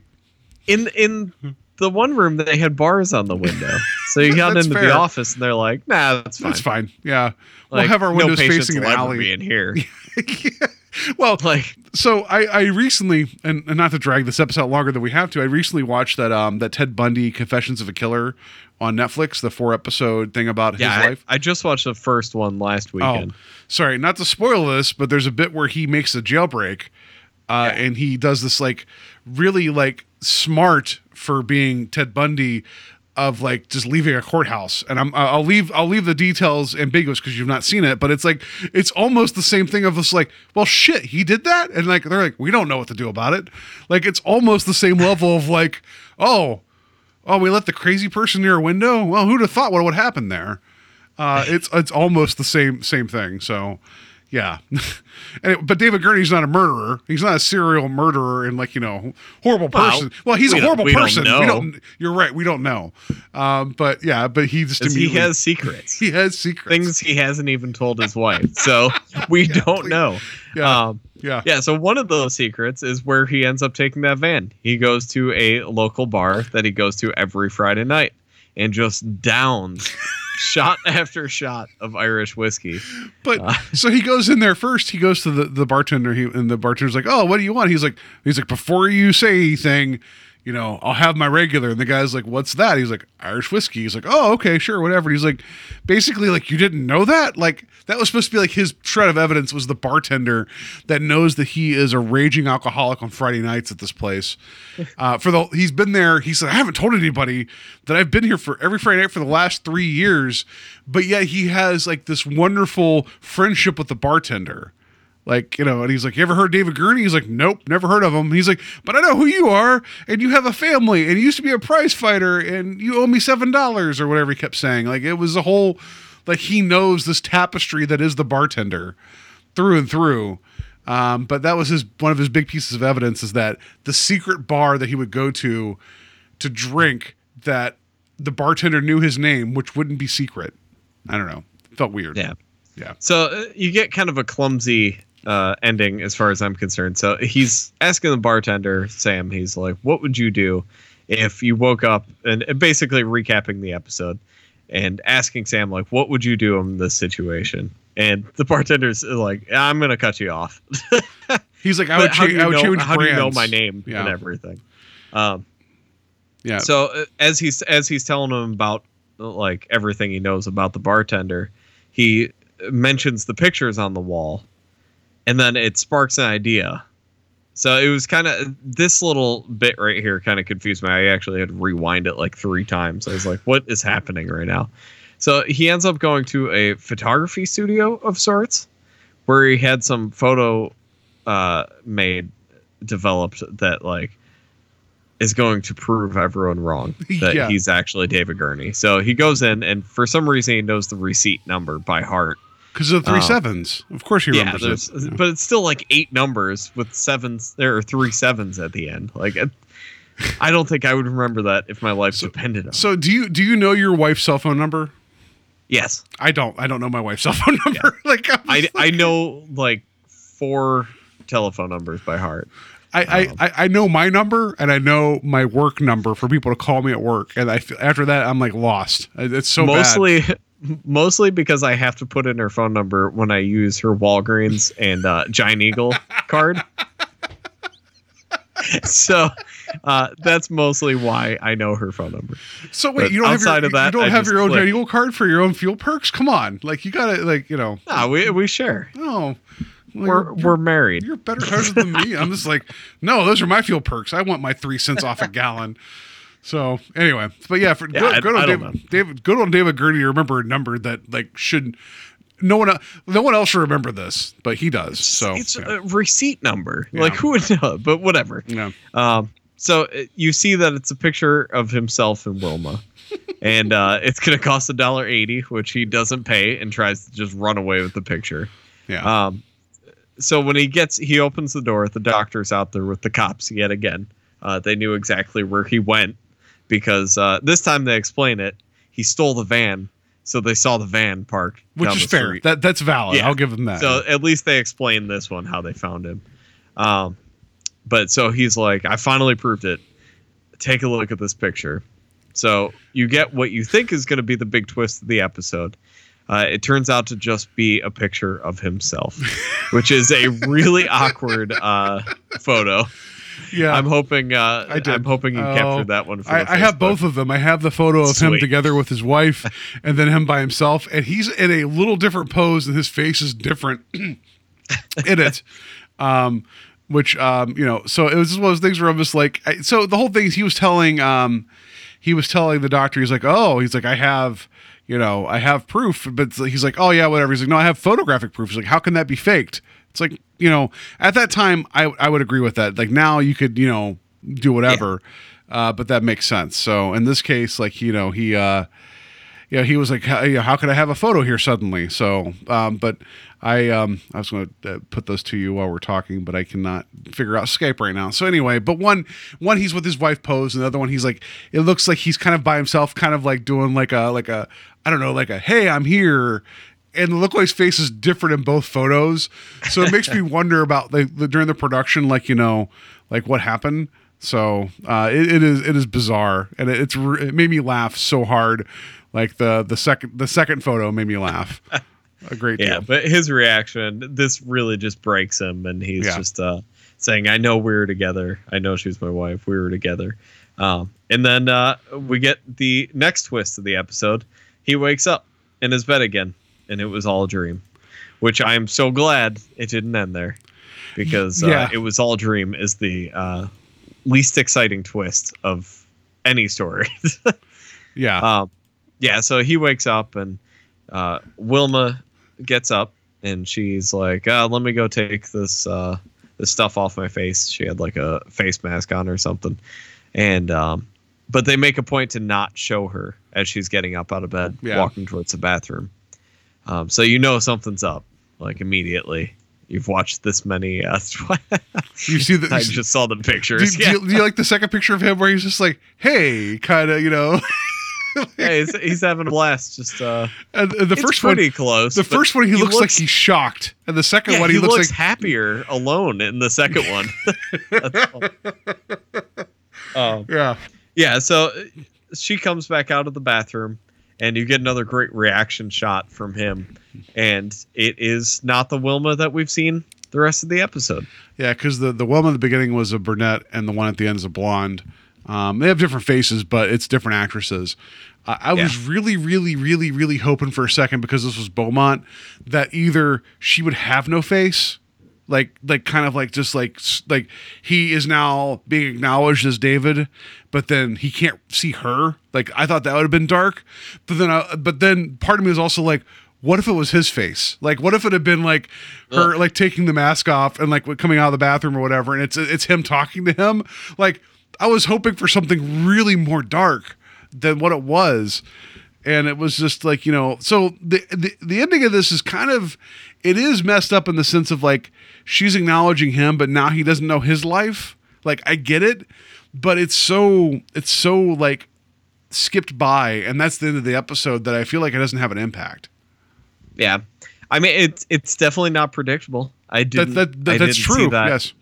[SPEAKER 4] In in the one room they had bars on the window, so you got into
[SPEAKER 3] fair.
[SPEAKER 4] the office and they're like, "Nah, that's fine.
[SPEAKER 3] That's fine. Yeah, we'll have our windows
[SPEAKER 4] no
[SPEAKER 3] facing an
[SPEAKER 4] ever
[SPEAKER 3] alley.
[SPEAKER 4] in here."
[SPEAKER 3] well,
[SPEAKER 4] like
[SPEAKER 3] so I, I recently and, and not to drag this episode longer than we have to, I recently watched that um that Ted Bundy Confessions of a Killer on Netflix, the four episode thing about
[SPEAKER 4] yeah,
[SPEAKER 3] his
[SPEAKER 4] I,
[SPEAKER 3] life.
[SPEAKER 4] I just watched the first one last weekend.
[SPEAKER 3] Oh, sorry, not to spoil this, but there's a bit where he makes a jailbreak, uh, and he does this like really like smart for being Ted Bundy of like just leaving a courthouse. And I'm I'll leave I'll leave the details ambiguous because you've not seen it, but it's like it's almost the same thing of this like, well shit, he did that, and like they're like we don't know what to do about it. Like it's almost the same level of like, oh. Oh, we let the crazy person near a window. Well, who'd have thought what would happen there? Uh, it's it's almost the same same thing. So, yeah. and it- but David Gurney's not a murderer. He's not a serial murderer and like you know horrible person. Well, he's
[SPEAKER 4] we
[SPEAKER 3] a
[SPEAKER 4] don't-
[SPEAKER 3] horrible
[SPEAKER 4] we don't
[SPEAKER 3] person. We don't. You're right. We don't know. Um, but yeah. But he just
[SPEAKER 4] he has secrets.
[SPEAKER 3] he has secrets.
[SPEAKER 4] things he hasn't even told his wife. So we don't
[SPEAKER 3] please.
[SPEAKER 4] know.
[SPEAKER 3] Yeah.
[SPEAKER 4] Um,
[SPEAKER 3] yeah.
[SPEAKER 4] yeah. So one of those secrets is where he ends up taking that van. He goes to a local bar that he goes to every Friday night and just downs shot after shot of Irish whiskey.
[SPEAKER 3] But
[SPEAKER 4] Uh.
[SPEAKER 3] so he goes in there first. He goes to the, the bartender. He and the bartender's like, "Oh, what do you want?" He's like, "He's like, before you say anything, you know, I'll have my regular. And the guy's like, what's that? He's like, Irish whiskey. He's like, oh, okay, sure, whatever. And he's like, basically, like, you didn't know that? Like, that was supposed to be like his shred of evidence was the bartender that knows that he is a raging alcoholic on Friday nights at this place. Uh, for the he's been there. He said, I haven't told anybody that I've been here for every Friday night for the last three years, but yet he has like this wonderful friendship with the bartender. Like, you know, and he's like, You ever heard David Gurney? He's like, Nope, never heard of him. He's like, But I know who you are, and you have a family, and you used to be a prize fighter, and you owe me seven dollars or whatever he kept saying. Like it was a whole like he knows this tapestry that is the bartender through and through. Um, but that was his one of his big pieces of evidence is that the secret bar that he would go to to drink that the bartender knew his name, which wouldn't be secret. I don't know. Felt weird.
[SPEAKER 4] Yeah.
[SPEAKER 3] Yeah.
[SPEAKER 4] So uh, you get kind of a clumsy uh, ending as far as I'm concerned. So he's asking the bartender, Sam, he's like, what would you do if you woke up and basically recapping the episode and asking Sam, like, what would you do in this situation? And the bartender's like, I'm going to cut you off.
[SPEAKER 3] He's like, I would, cha- I would
[SPEAKER 4] know-
[SPEAKER 3] change
[SPEAKER 4] How do you know my name
[SPEAKER 3] Yeah.
[SPEAKER 4] and everything? Um,
[SPEAKER 3] Yeah.
[SPEAKER 4] so uh, as he's as he's telling him about like everything he knows about the bartender, he mentions the pictures on the wall, and then it sparks an idea. So it was kind of this little bit right here kind of confused me. I actually had to rewind it like three times. I was like, "What is happening right now?" So he ends up going to a photography studio of sorts, where he had some photo uh, made developed that like is going to prove everyone wrong that
[SPEAKER 3] Yeah.
[SPEAKER 4] he's actually David Gurney. So he goes in and for some reason he knows the receipt number by heart.
[SPEAKER 3] Because of the three
[SPEAKER 4] Oh.
[SPEAKER 3] sevens. Of course he
[SPEAKER 4] Yeah,
[SPEAKER 3] remembers it.
[SPEAKER 4] but it's still like eight numbers with sevens. There are three sevens at the end. Like, it- I don't think I would remember that if my life depended on. it.
[SPEAKER 3] So do you do you know your wife's cell phone number?
[SPEAKER 4] yes,
[SPEAKER 3] I don't. I don't know my wife's cell phone number. like I'm
[SPEAKER 4] I
[SPEAKER 3] just
[SPEAKER 4] I know like four telephone numbers by heart.
[SPEAKER 3] I, I, um, I I know my number and I know my work number for people to call me at work, and I feel, after that I'm like lost. It's so bad.
[SPEAKER 4] Mostly because I have to put in her phone number when I use her Walgreens and uh, Giant Eagle card. so uh, that's mostly why I know her phone number.
[SPEAKER 3] So wait,
[SPEAKER 4] but
[SPEAKER 3] you don't have your,
[SPEAKER 4] outside of that,
[SPEAKER 3] you don't
[SPEAKER 4] I
[SPEAKER 3] have your own
[SPEAKER 4] click.
[SPEAKER 3] Giant Eagle card for your own fuel perks? Come on, like you gotta like you know.
[SPEAKER 4] Ah, we we share.
[SPEAKER 3] Oh, well,
[SPEAKER 4] We're we're married.
[SPEAKER 3] You're better husband than me. I'm just like, no, those are my fuel perks. I want my three cents off a gallon. So anyway, but yeah, for
[SPEAKER 4] Yeah,
[SPEAKER 3] good,
[SPEAKER 4] I-
[SPEAKER 3] good on David, David, good on David Gurney. to Remember a number that like should no one, no one else should remember this, but he does. So
[SPEAKER 4] it's
[SPEAKER 3] yeah.
[SPEAKER 4] a receipt number.
[SPEAKER 3] Yeah.
[SPEAKER 4] Like who would know? But whatever.
[SPEAKER 3] yeah.
[SPEAKER 4] Um, so uh, you see that it's a picture of himself and Wilma, and uh, it's gonna cost a dollar eighty, which he doesn't pay and tries to just run away with the picture.
[SPEAKER 3] yeah.
[SPEAKER 4] Um, so when he gets, he opens the door. The doctor's out there with the cops yet again. Uh, they knew exactly where he went because uh, this time they explain it. He stole the van, so they saw the van parked,
[SPEAKER 3] Which is fair.
[SPEAKER 4] street.
[SPEAKER 3] That that's valid.
[SPEAKER 4] Yeah.
[SPEAKER 3] I'll give him that.
[SPEAKER 4] So at least they explained this one how they found him. Um, but so he's like, I finally proved it. Take a look at this picture. So you get what you think is going to be the big twist of the episode. Uh, it turns out to just be a picture of himself, which is a really awkward uh, photo.
[SPEAKER 3] Yeah,
[SPEAKER 4] I'm hoping uh,
[SPEAKER 3] I did.
[SPEAKER 4] I'm hoping you
[SPEAKER 3] Oh,
[SPEAKER 4] captured that one. For
[SPEAKER 3] I, I have both of them. I have the photo of him together with his wife, and then him by himself, and he's in a little different pose, and his face is different in it. Um, which um, you know, so it was just one of those things where I'm just like, I, so the whole thing is he was telling, um, he was telling the doctor, he's like, oh, he's like, I have, you know, I have proof, but he's like, oh yeah, whatever. He's like, no, I have photographic proof. He's like, how can that be faked? It's like, you know, at that time, I I would agree with that. Like now, you could, you know, do whatever, uh, but that makes sense. So in this case, like you know, he. uh yeah, he was like, how, you know, how could I have a photo here suddenly? So, um, but I, um, I was going to uh, put those to you while we're talking, but I cannot figure out Skype right now. So anyway, but one, one he's with his wife pose, and the other one he's like, it looks like he's kind of by himself, kind of like doing like a, like a, I don't know, like a, hey, I'm here. And the look like his face is different in both photos, so it makes me wonder about like the, during the production, like you know, like what happened. So uh, it, it is it is bizarre, and it, it's it made me laugh so hard. Like the the second the second photo made me laugh a great
[SPEAKER 4] Yeah,
[SPEAKER 3] deal.
[SPEAKER 4] but his reaction, this really just breaks him, and he's
[SPEAKER 3] Yeah.
[SPEAKER 4] just uh, saying, "I know we were together. I know she's my wife. We were together." Um, and then uh, we get the next twist of the episode. He wakes up in his bed again, and it was all a dream. Which I am so glad it didn't end there, because uh,
[SPEAKER 3] Yeah.
[SPEAKER 4] it was all a dream is the uh, least exciting twist of any story.
[SPEAKER 3] Yeah.
[SPEAKER 4] Um, yeah, so he wakes up and uh, Wilma gets up and she's like, uh, "Let me go take this uh, this stuff off my face." She had like a face mask on or something, and um, but they make a point to not show her as she's getting up out of bed,
[SPEAKER 3] Yeah.
[SPEAKER 4] walking towards the bathroom. Um, so you know something's up, like immediately. You've watched this many. Uh,
[SPEAKER 3] you see the
[SPEAKER 4] I just saw the
[SPEAKER 3] do,
[SPEAKER 4] pictures.
[SPEAKER 3] do
[SPEAKER 4] yeah.
[SPEAKER 3] you, do you like the second picture of him where he's just like, "Hey," kind of, you know?
[SPEAKER 4] Hey, he's, he's having a blast. Just uh,
[SPEAKER 3] And, and the first one,
[SPEAKER 4] close.
[SPEAKER 3] the first one, he, looks, like he's shocked, and the second
[SPEAKER 4] Yeah,
[SPEAKER 3] one,
[SPEAKER 4] he,
[SPEAKER 3] he, looks,
[SPEAKER 4] looks,
[SPEAKER 3] like
[SPEAKER 4] happier alone in the second one. Um,
[SPEAKER 3] yeah,
[SPEAKER 4] yeah, so she comes back out of the bathroom, and you get another great reaction shot from him, and it is not the Wilma that we've seen the rest of the episode.
[SPEAKER 3] yeah, because the the woman at the beginning was a brunette, and the one at the end is a blonde. Um, they have different faces, but it's different actresses. I I was really, really, really, really hoping for a second because this was Beaumont that either she would have no face, like, like kind of like just like like he is now being acknowledged as David, but then he can't see her. Like I thought that would have been dark, but then I, but then part of me is also like. What if it was his face? Like, what if it had been like her, like taking the mask off and like coming out of the bathroom or whatever, and it's it's him talking to him? Like, I was hoping for something really more dark than what it was and it was just like you know so the, the the ending of this is kind of it is messed up in the sense of like she's acknowledging him but now he doesn't know his life like i get it but it's so it's so like skipped by and that's the end of the episode that i feel like it doesn't have an impact
[SPEAKER 4] Yeah, I mean it's it's definitely not predictable. I didn't.
[SPEAKER 3] that, that that's
[SPEAKER 4] didn't see
[SPEAKER 3] true
[SPEAKER 4] that.
[SPEAKER 3] yes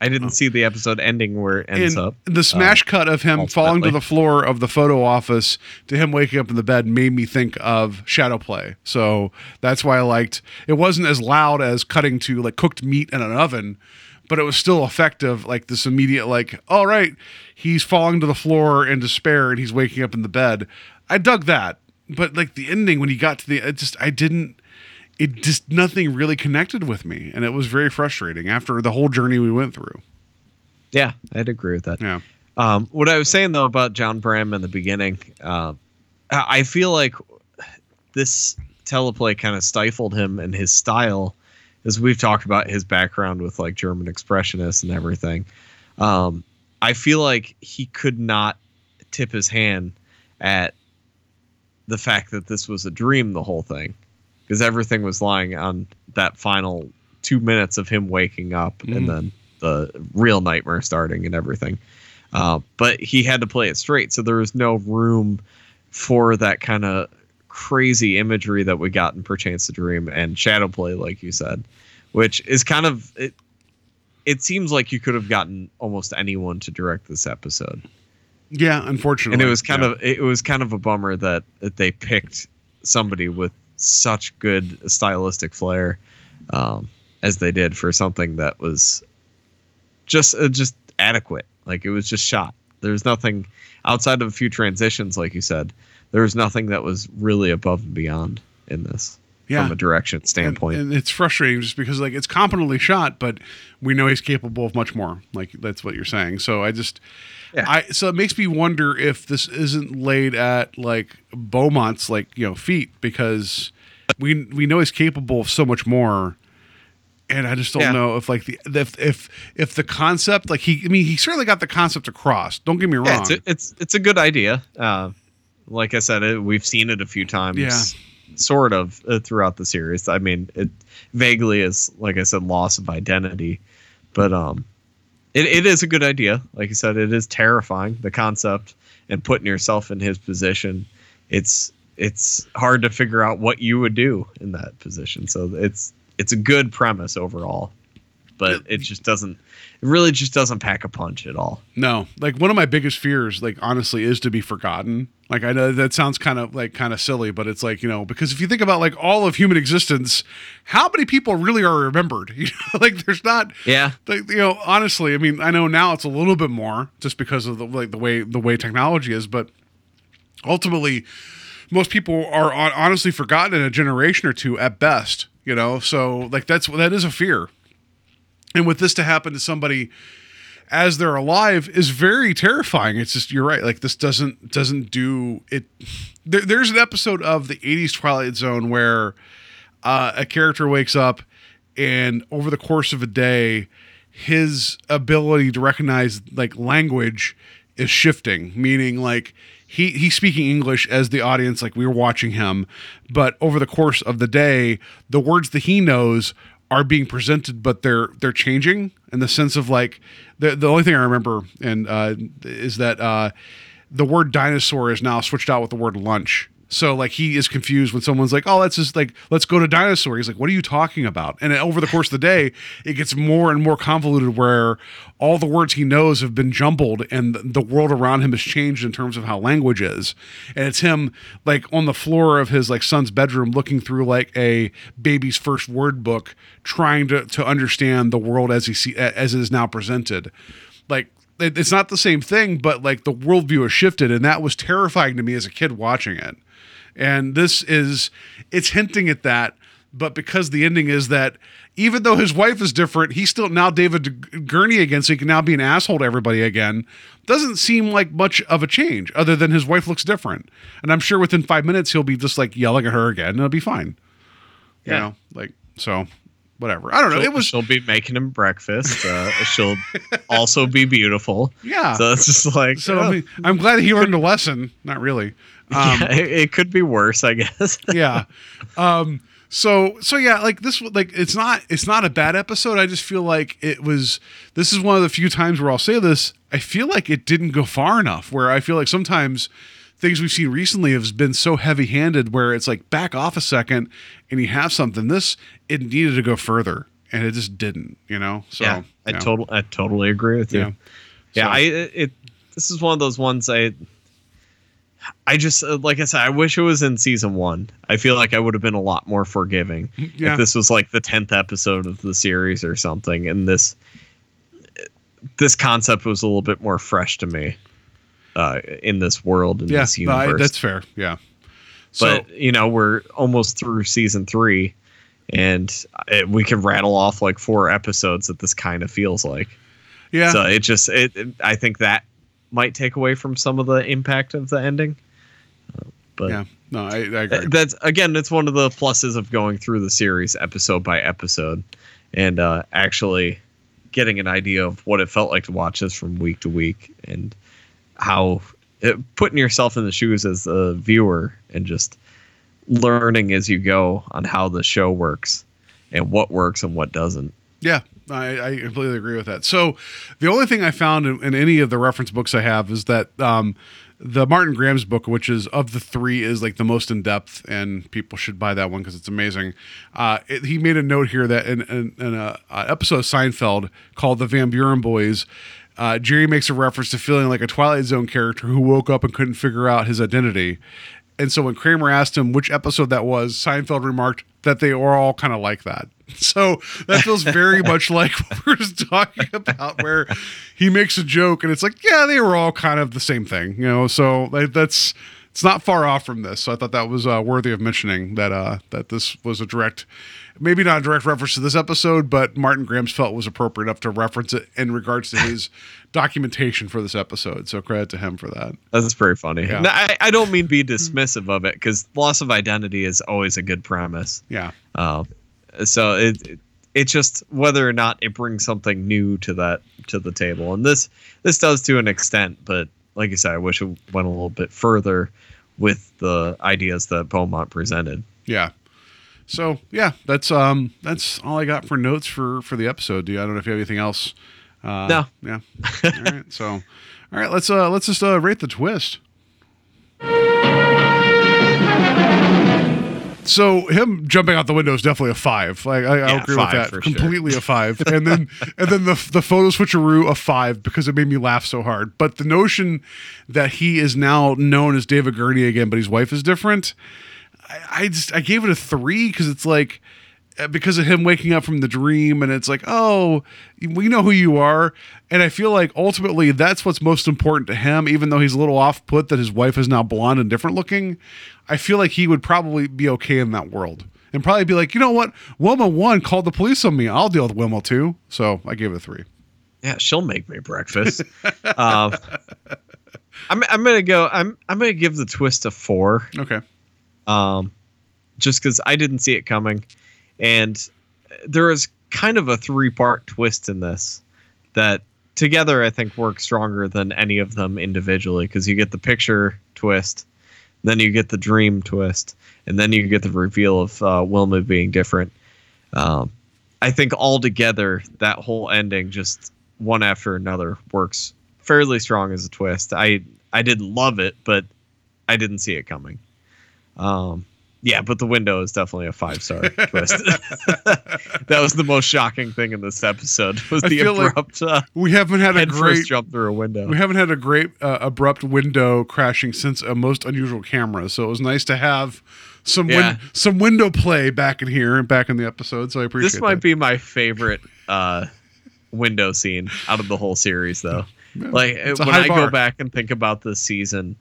[SPEAKER 4] I didn't see the episode ending where it ends
[SPEAKER 3] and
[SPEAKER 4] up.
[SPEAKER 3] the smash
[SPEAKER 4] uh,
[SPEAKER 3] cut of him falling to the floor of the photo office to him waking up in the bed made me think of shadow play so that's why i liked it wasn't as loud as cutting to like cooked meat in an oven but it was still effective like this immediate like all right he's falling to the floor in despair and he's waking up in the bed. I dug that but like the ending when he got to the it just i didn't it just nothing really connected with me and it was very frustrating after the whole journey we went through.
[SPEAKER 4] Yeah, I'd agree with that.
[SPEAKER 3] yeah.
[SPEAKER 4] Um, what I was saying though about John Brahm in the beginning, uh, I I feel like this teleplay kind of stifled him and his style, as we've talked about his background with like German expressionists and everything. Um, I feel like he could not tip his hand at the fact that this was a dream, the whole thing, because everything was lying on that final two minutes of him waking up and then the real nightmare starting and everything. Uh, but he had to play it straight, so there was no room for that kind of crazy imagery that we got in Perchance to Dream and Shadow Play, like you said, which is kind of it. It seems like you could have gotten almost anyone to direct this episode,
[SPEAKER 3] yeah unfortunately
[SPEAKER 4] and it was kind
[SPEAKER 3] Yeah.
[SPEAKER 4] of it was kind of a bummer that, that they picked somebody with such good stylistic flair um, as they did for something that was just uh, just adequate. Like it was just shot. There's nothing outside of a few transitions, like you said. There was nothing that was really above and beyond in this
[SPEAKER 3] Yeah.
[SPEAKER 4] from a direction standpoint.
[SPEAKER 3] And, and it's frustrating just because like it's competently shot, but we know he's capable of much more. Like that's what you're saying. So I just
[SPEAKER 4] Yeah.
[SPEAKER 3] I so it makes me wonder if this isn't laid at like Beaumont's like, you know, feet because we we know he's capable of so much more. And I just don't
[SPEAKER 4] Yeah.
[SPEAKER 3] know if like the if if if the concept like he I mean he certainly got the concept across. Don't get me wrong.
[SPEAKER 4] yeah, it's a, it's it's a good idea. Uh, like I said, it, we've seen it a few times.
[SPEAKER 3] Yeah.
[SPEAKER 4] Sort of uh, throughout the series. I mean, it vaguely is, like I said, loss of identity, but um, it, it is a good idea. Like I said, it is terrifying the concept and putting yourself in his position. It's it's hard to figure out what you would do in that position. So it's it's a good premise overall. but it just doesn't. Really just doesn't pack a punch at all.
[SPEAKER 3] No, like one of my biggest fears, like honestly, is to be forgotten. Like I know that sounds kind of like kind of silly, but it's like you know because if you think about like all of human existence, how many people really are remembered? You know, like there's not.
[SPEAKER 4] Yeah.
[SPEAKER 3] Like, you know, honestly, I mean, I know now it's a little bit more just because of the like the way the way technology is, but ultimately, most people are honestly forgotten in a generation or two at best. You know, so like that's that is a fear, and with this to happen to somebody as they're alive is very terrifying. It's just you're right. Like this doesn't doesn't do it. There, there's an episode of the '80s Twilight Zone where uh, a character wakes up, and over the course of a day, his ability to recognize like language is shifting. Meaning like he he's speaking English as the audience, like we were watching him, but over the course of the day, the words that he knows are being presented, but they're they're changing in the sense of like the the only thing I remember and uh, is that uh, the word dinosaur is now switched out with the word lunch. So like he is confused when someone's like, "Oh, that's just like let's go to dinosaur." He's like, "What are you talking about?" And over the course of the day, it gets more and more convoluted where all the words he knows have been jumbled and the world around him has changed in terms of how language is. And it's him like on the floor of his like son's bedroom looking through like a baby's first word book trying to to understand the world as he see as it is now presented. Like it's not the same thing, but like the worldview has shifted, and that was terrifying to me as a kid watching it. And this is it's hinting at that, but because the ending is that even though his wife is different, he's still now David Gurney again, so he can now be an asshole to everybody again. Doesn't seem like much of a change, other than his wife looks different. And I'm sure within five minutes he'll be just like yelling at her again, and it'll be fine. You
[SPEAKER 4] Yeah.
[SPEAKER 3] know, like so, whatever. I don't know.
[SPEAKER 4] She'll,
[SPEAKER 3] It was
[SPEAKER 4] she'll be making him breakfast. Uh, she'll also be beautiful.
[SPEAKER 3] yeah.
[SPEAKER 4] So it's just like
[SPEAKER 3] So
[SPEAKER 4] oh,
[SPEAKER 3] I mean, I'm glad he learned a lesson. Not really. Um,
[SPEAKER 4] yeah, it, it could be worse, I guess.
[SPEAKER 3] yeah. Um, so so yeah, like this like it's not it's not a bad episode. I just feel like it was this is one of the few times where I'll say this. I feel like it didn't go far enough where I feel like sometimes things we've seen recently have been so heavy-handed where it's like back off a second and you have something. This it needed to go further and it just didn't, you know. So
[SPEAKER 4] yeah, I
[SPEAKER 3] yeah.
[SPEAKER 4] total I totally agree with you.
[SPEAKER 3] Yeah.
[SPEAKER 4] Yeah,
[SPEAKER 3] So-
[SPEAKER 4] I it this is one of those ones I I just uh, like I said I wish it was in season 1. I feel like I would have been a lot more forgiving
[SPEAKER 3] Yeah.
[SPEAKER 4] if this was like the 10th episode of the series or something and this this concept was a little bit more fresh to me uh in this world in
[SPEAKER 3] yeah,
[SPEAKER 4] this
[SPEAKER 3] no, I- that's fair. Yeah. So
[SPEAKER 4] but you know we're almost through season three and it, we can rattle off like four episodes that this kind of feels like
[SPEAKER 3] yeah.
[SPEAKER 4] so it just it, it- i think that might take away from some of the impact of the ending Uh, but
[SPEAKER 3] yeah. No, I, I agree.
[SPEAKER 4] that's again that's one of the pluses of going through the series episode by episode and uh actually getting an idea of what it felt like to watch this from week to week and how it, putting yourself in the shoes as a viewer and just learning as you go on how the show works and what works and what doesn't
[SPEAKER 3] Yeah, I, I completely agree with that. So, the only thing I found in, in any of the reference books I have is that um, the Martin Grams' book, which is of the three, is like the most in depth, and people should buy that one because it's amazing. Uh, it, he made a note here that in, in, in episode of Seinfeld called "The Van Buren Boys." Uh, Jerry makes a reference to feeling like a Twilight Zone character who woke up and couldn't figure out his identity. And so when Kramer asked him which episode that was, Seinfeld remarked that they were all kind of like that. So that feels very much like what we're just talking about, where he makes a joke and it's like, yeah, they were all kind of the same thing, you know. So like, that's it's not far off from this. So I thought that was uh, worthy of mentioning that uh, that this was a direct, maybe not a direct reference to this episode, but Martin Grams felt was appropriate enough to reference it in regards to his documentation for this episode. So credit to him for that.
[SPEAKER 4] that's very funny
[SPEAKER 3] Yeah.
[SPEAKER 4] No, I, I don't mean be dismissive of it because loss of identity is always a good premise
[SPEAKER 3] Yeah.
[SPEAKER 4] Um, so it, it it's just whether or not it brings something new to that to the table, and this this does to an extent. But like I said, I wish it went a little bit further with the ideas that Beaumont presented.
[SPEAKER 3] Yeah. So yeah, that's um that's all I got for notes for for the episode. Do you, I don't know if you have anything else. Uh,
[SPEAKER 4] No.
[SPEAKER 3] Yeah. all right. So, all right. Let's uh let's just uh, rate the twist. so him jumping out the window is definitely a five. Like I, I
[SPEAKER 4] Yeah,
[SPEAKER 3] agree with that.
[SPEAKER 4] for sure.
[SPEAKER 3] Completely a five. And then and then the the photo switcheroo a five because it made me laugh so hard. But the notion that he is now known as David Gurney again, but his wife is different. I, I just I gave it a three because it's like because of him waking up from the dream and it's like oh we know who you are and i feel like ultimately that's what's most important to him even though he's a little off put that his wife is now blonde and different looking i feel like he would probably be okay in that world and probably be like you know what wilma 1 called the police on me i'll deal with wilma 2 so i gave it a 3
[SPEAKER 4] Yeah, she'll make me breakfast. um, I'm I'm gonna go. I'm I'm gonna give the twist a four.
[SPEAKER 3] okay
[SPEAKER 4] um, just because I didn't see it coming. And there is kind of a three part twist in this that together I think works stronger than any of them individually because you get the picture twist, then you get the dream twist, and then you get the reveal of uh, Wilma being different. Um, I think all together that whole ending just one after another works fairly strong as a twist. I I didn't love it, but I didn't see it coming. Um, yeah, but the window is definitely a five star twist. that was the most shocking thing in this episode was
[SPEAKER 3] I
[SPEAKER 4] the
[SPEAKER 3] feel like
[SPEAKER 4] abrupt uh,
[SPEAKER 3] we haven't had a great
[SPEAKER 4] jump through a window.
[SPEAKER 3] We haven't had a great uh, abrupt window crashing since a most unusual camera, so it was nice to have some win- some window play back in here and back in the episode. So I appreciate
[SPEAKER 4] This might
[SPEAKER 3] that.
[SPEAKER 4] be my favorite uh, window scene out of the whole series, though. Like
[SPEAKER 3] It's
[SPEAKER 4] when I
[SPEAKER 3] bar.
[SPEAKER 4] go back and think about this season,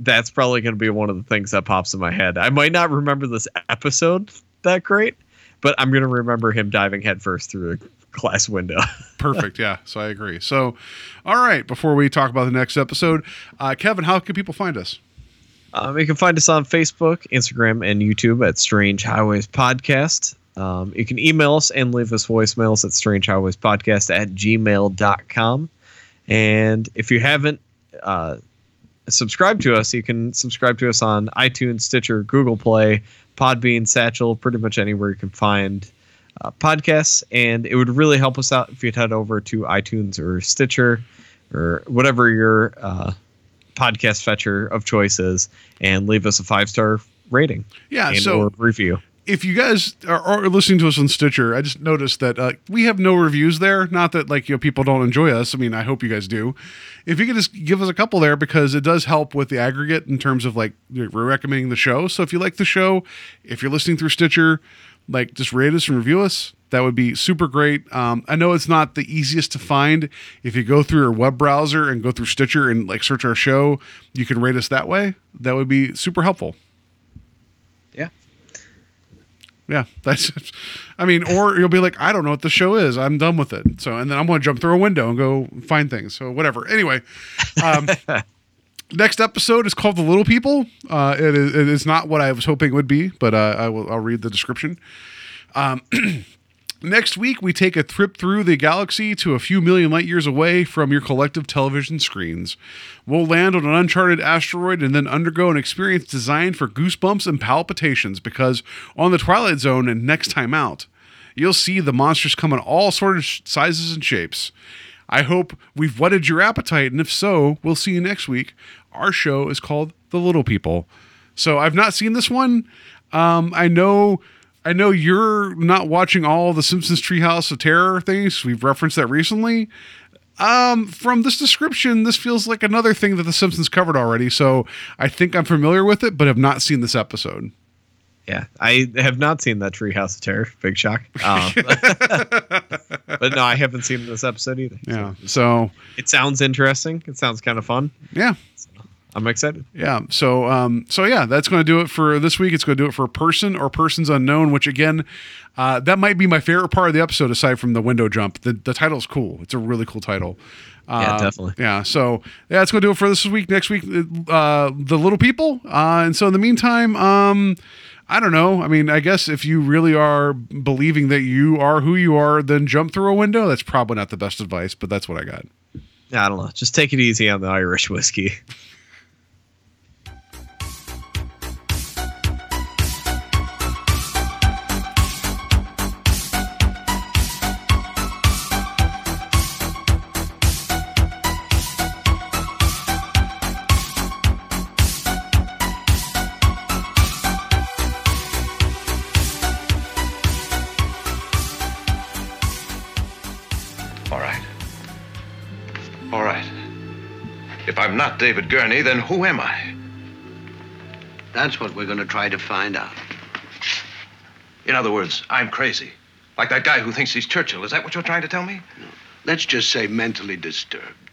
[SPEAKER 4] that's probably going to be one of the things that pops in my head. I might not remember this episode that great, but I'm going to remember him diving headfirst through a glass window.
[SPEAKER 3] perfect. Yeah, so I agree. So, all right, before we talk about the next episode, uh, Kevin, how can people find us?
[SPEAKER 4] Um, you can find us on Facebook, Instagram, and YouTube at Strange Highways Podcast. Um, you can email us and leave us voicemails at strangehighwayspodcast at gmail.com. And if you haven't uh, subscribed to us, you can subscribe to us on iTunes, Stitcher, Google Play, Podbean, Satchel, pretty much anywhere you can find uh, podcasts. And it would really help us out if you'd head over to iTunes or Stitcher or whatever your uh, podcast fetcher of choice is and leave us a five star rating
[SPEAKER 3] Yeah,
[SPEAKER 4] and
[SPEAKER 3] so
[SPEAKER 4] or review.
[SPEAKER 3] If you guys are, are listening to us on Stitcher, I just noticed that uh, we have no reviews there. Not that like you know people don't enjoy us. I mean, I hope you guys do. If you could just give us a couple there because it does help with the aggregate in terms of like recommending the show. So if you like the show, if you're listening through Stitcher, like just rate us and review us. That would be super great. Um, I know it's not the easiest to find. If you go through your web browser and go through Stitcher and like search our show, you can rate us that way. That would be super helpful.
[SPEAKER 4] Yeah.
[SPEAKER 3] Yeah, that's. I mean, or you'll be like, I don't know what the show is. I'm done with it. So, and then I'm going to jump through a window and go find things. So, whatever. Anyway, um, next episode is called "The Little People." Uh, it is. It is not what I was hoping it would be, but uh, I will. I'll read the description. Um, Next week, we take a trip through the galaxy to a few million light years away from your collective television screens. We'll land on an uncharted asteroid and then undergo an experience designed for goosebumps and palpitations because on the Twilight Zone and next time out, you'll see the monsters come in all sorts of sizes and shapes. I hope we've whetted your appetite, and if so, we'll see you next week. Our show is called The Little People. So I've not seen this one. Um, I know, I know you're not watching all the Simpsons Treehouse of Terror things. We've referenced that recently. Um, from this description, this feels like another thing that the Simpsons covered already. So I think I'm familiar with it, but have not seen this episode.
[SPEAKER 4] Yeah, I have not seen that Treehouse of Terror. Big shock. Um, but no, I haven't seen this episode either.
[SPEAKER 3] Yeah. So
[SPEAKER 4] It sounds interesting. It sounds kind of fun.
[SPEAKER 3] yeah,
[SPEAKER 4] I'm excited.
[SPEAKER 3] Yeah. So um so yeah, that's going to do it for this week. It's going to do it for a person or persons unknown, which again, uh, that might be my favorite part of the episode aside from the window jump. The the title's cool. It's a really cool title.
[SPEAKER 4] Yeah,
[SPEAKER 3] Uh,
[SPEAKER 4] definitely.
[SPEAKER 3] Yeah. So yeah, that's going to do it for this week. Next week, uh, the little people. Uh, and so in the meantime, um. I don't know. I mean, I guess if you really are believing that you are who you are, then jump through a window. That's probably not the best advice, but that's what I got.
[SPEAKER 4] I don't know. Just take it easy on the Irish whiskey.
[SPEAKER 2] David Gurney, then who am I?
[SPEAKER 6] That's what we're going to try to find out.
[SPEAKER 2] In other words, I'm crazy. Like that guy who thinks he's Churchill. Is that what you're trying to tell me?
[SPEAKER 6] Let's just say mentally disturbed.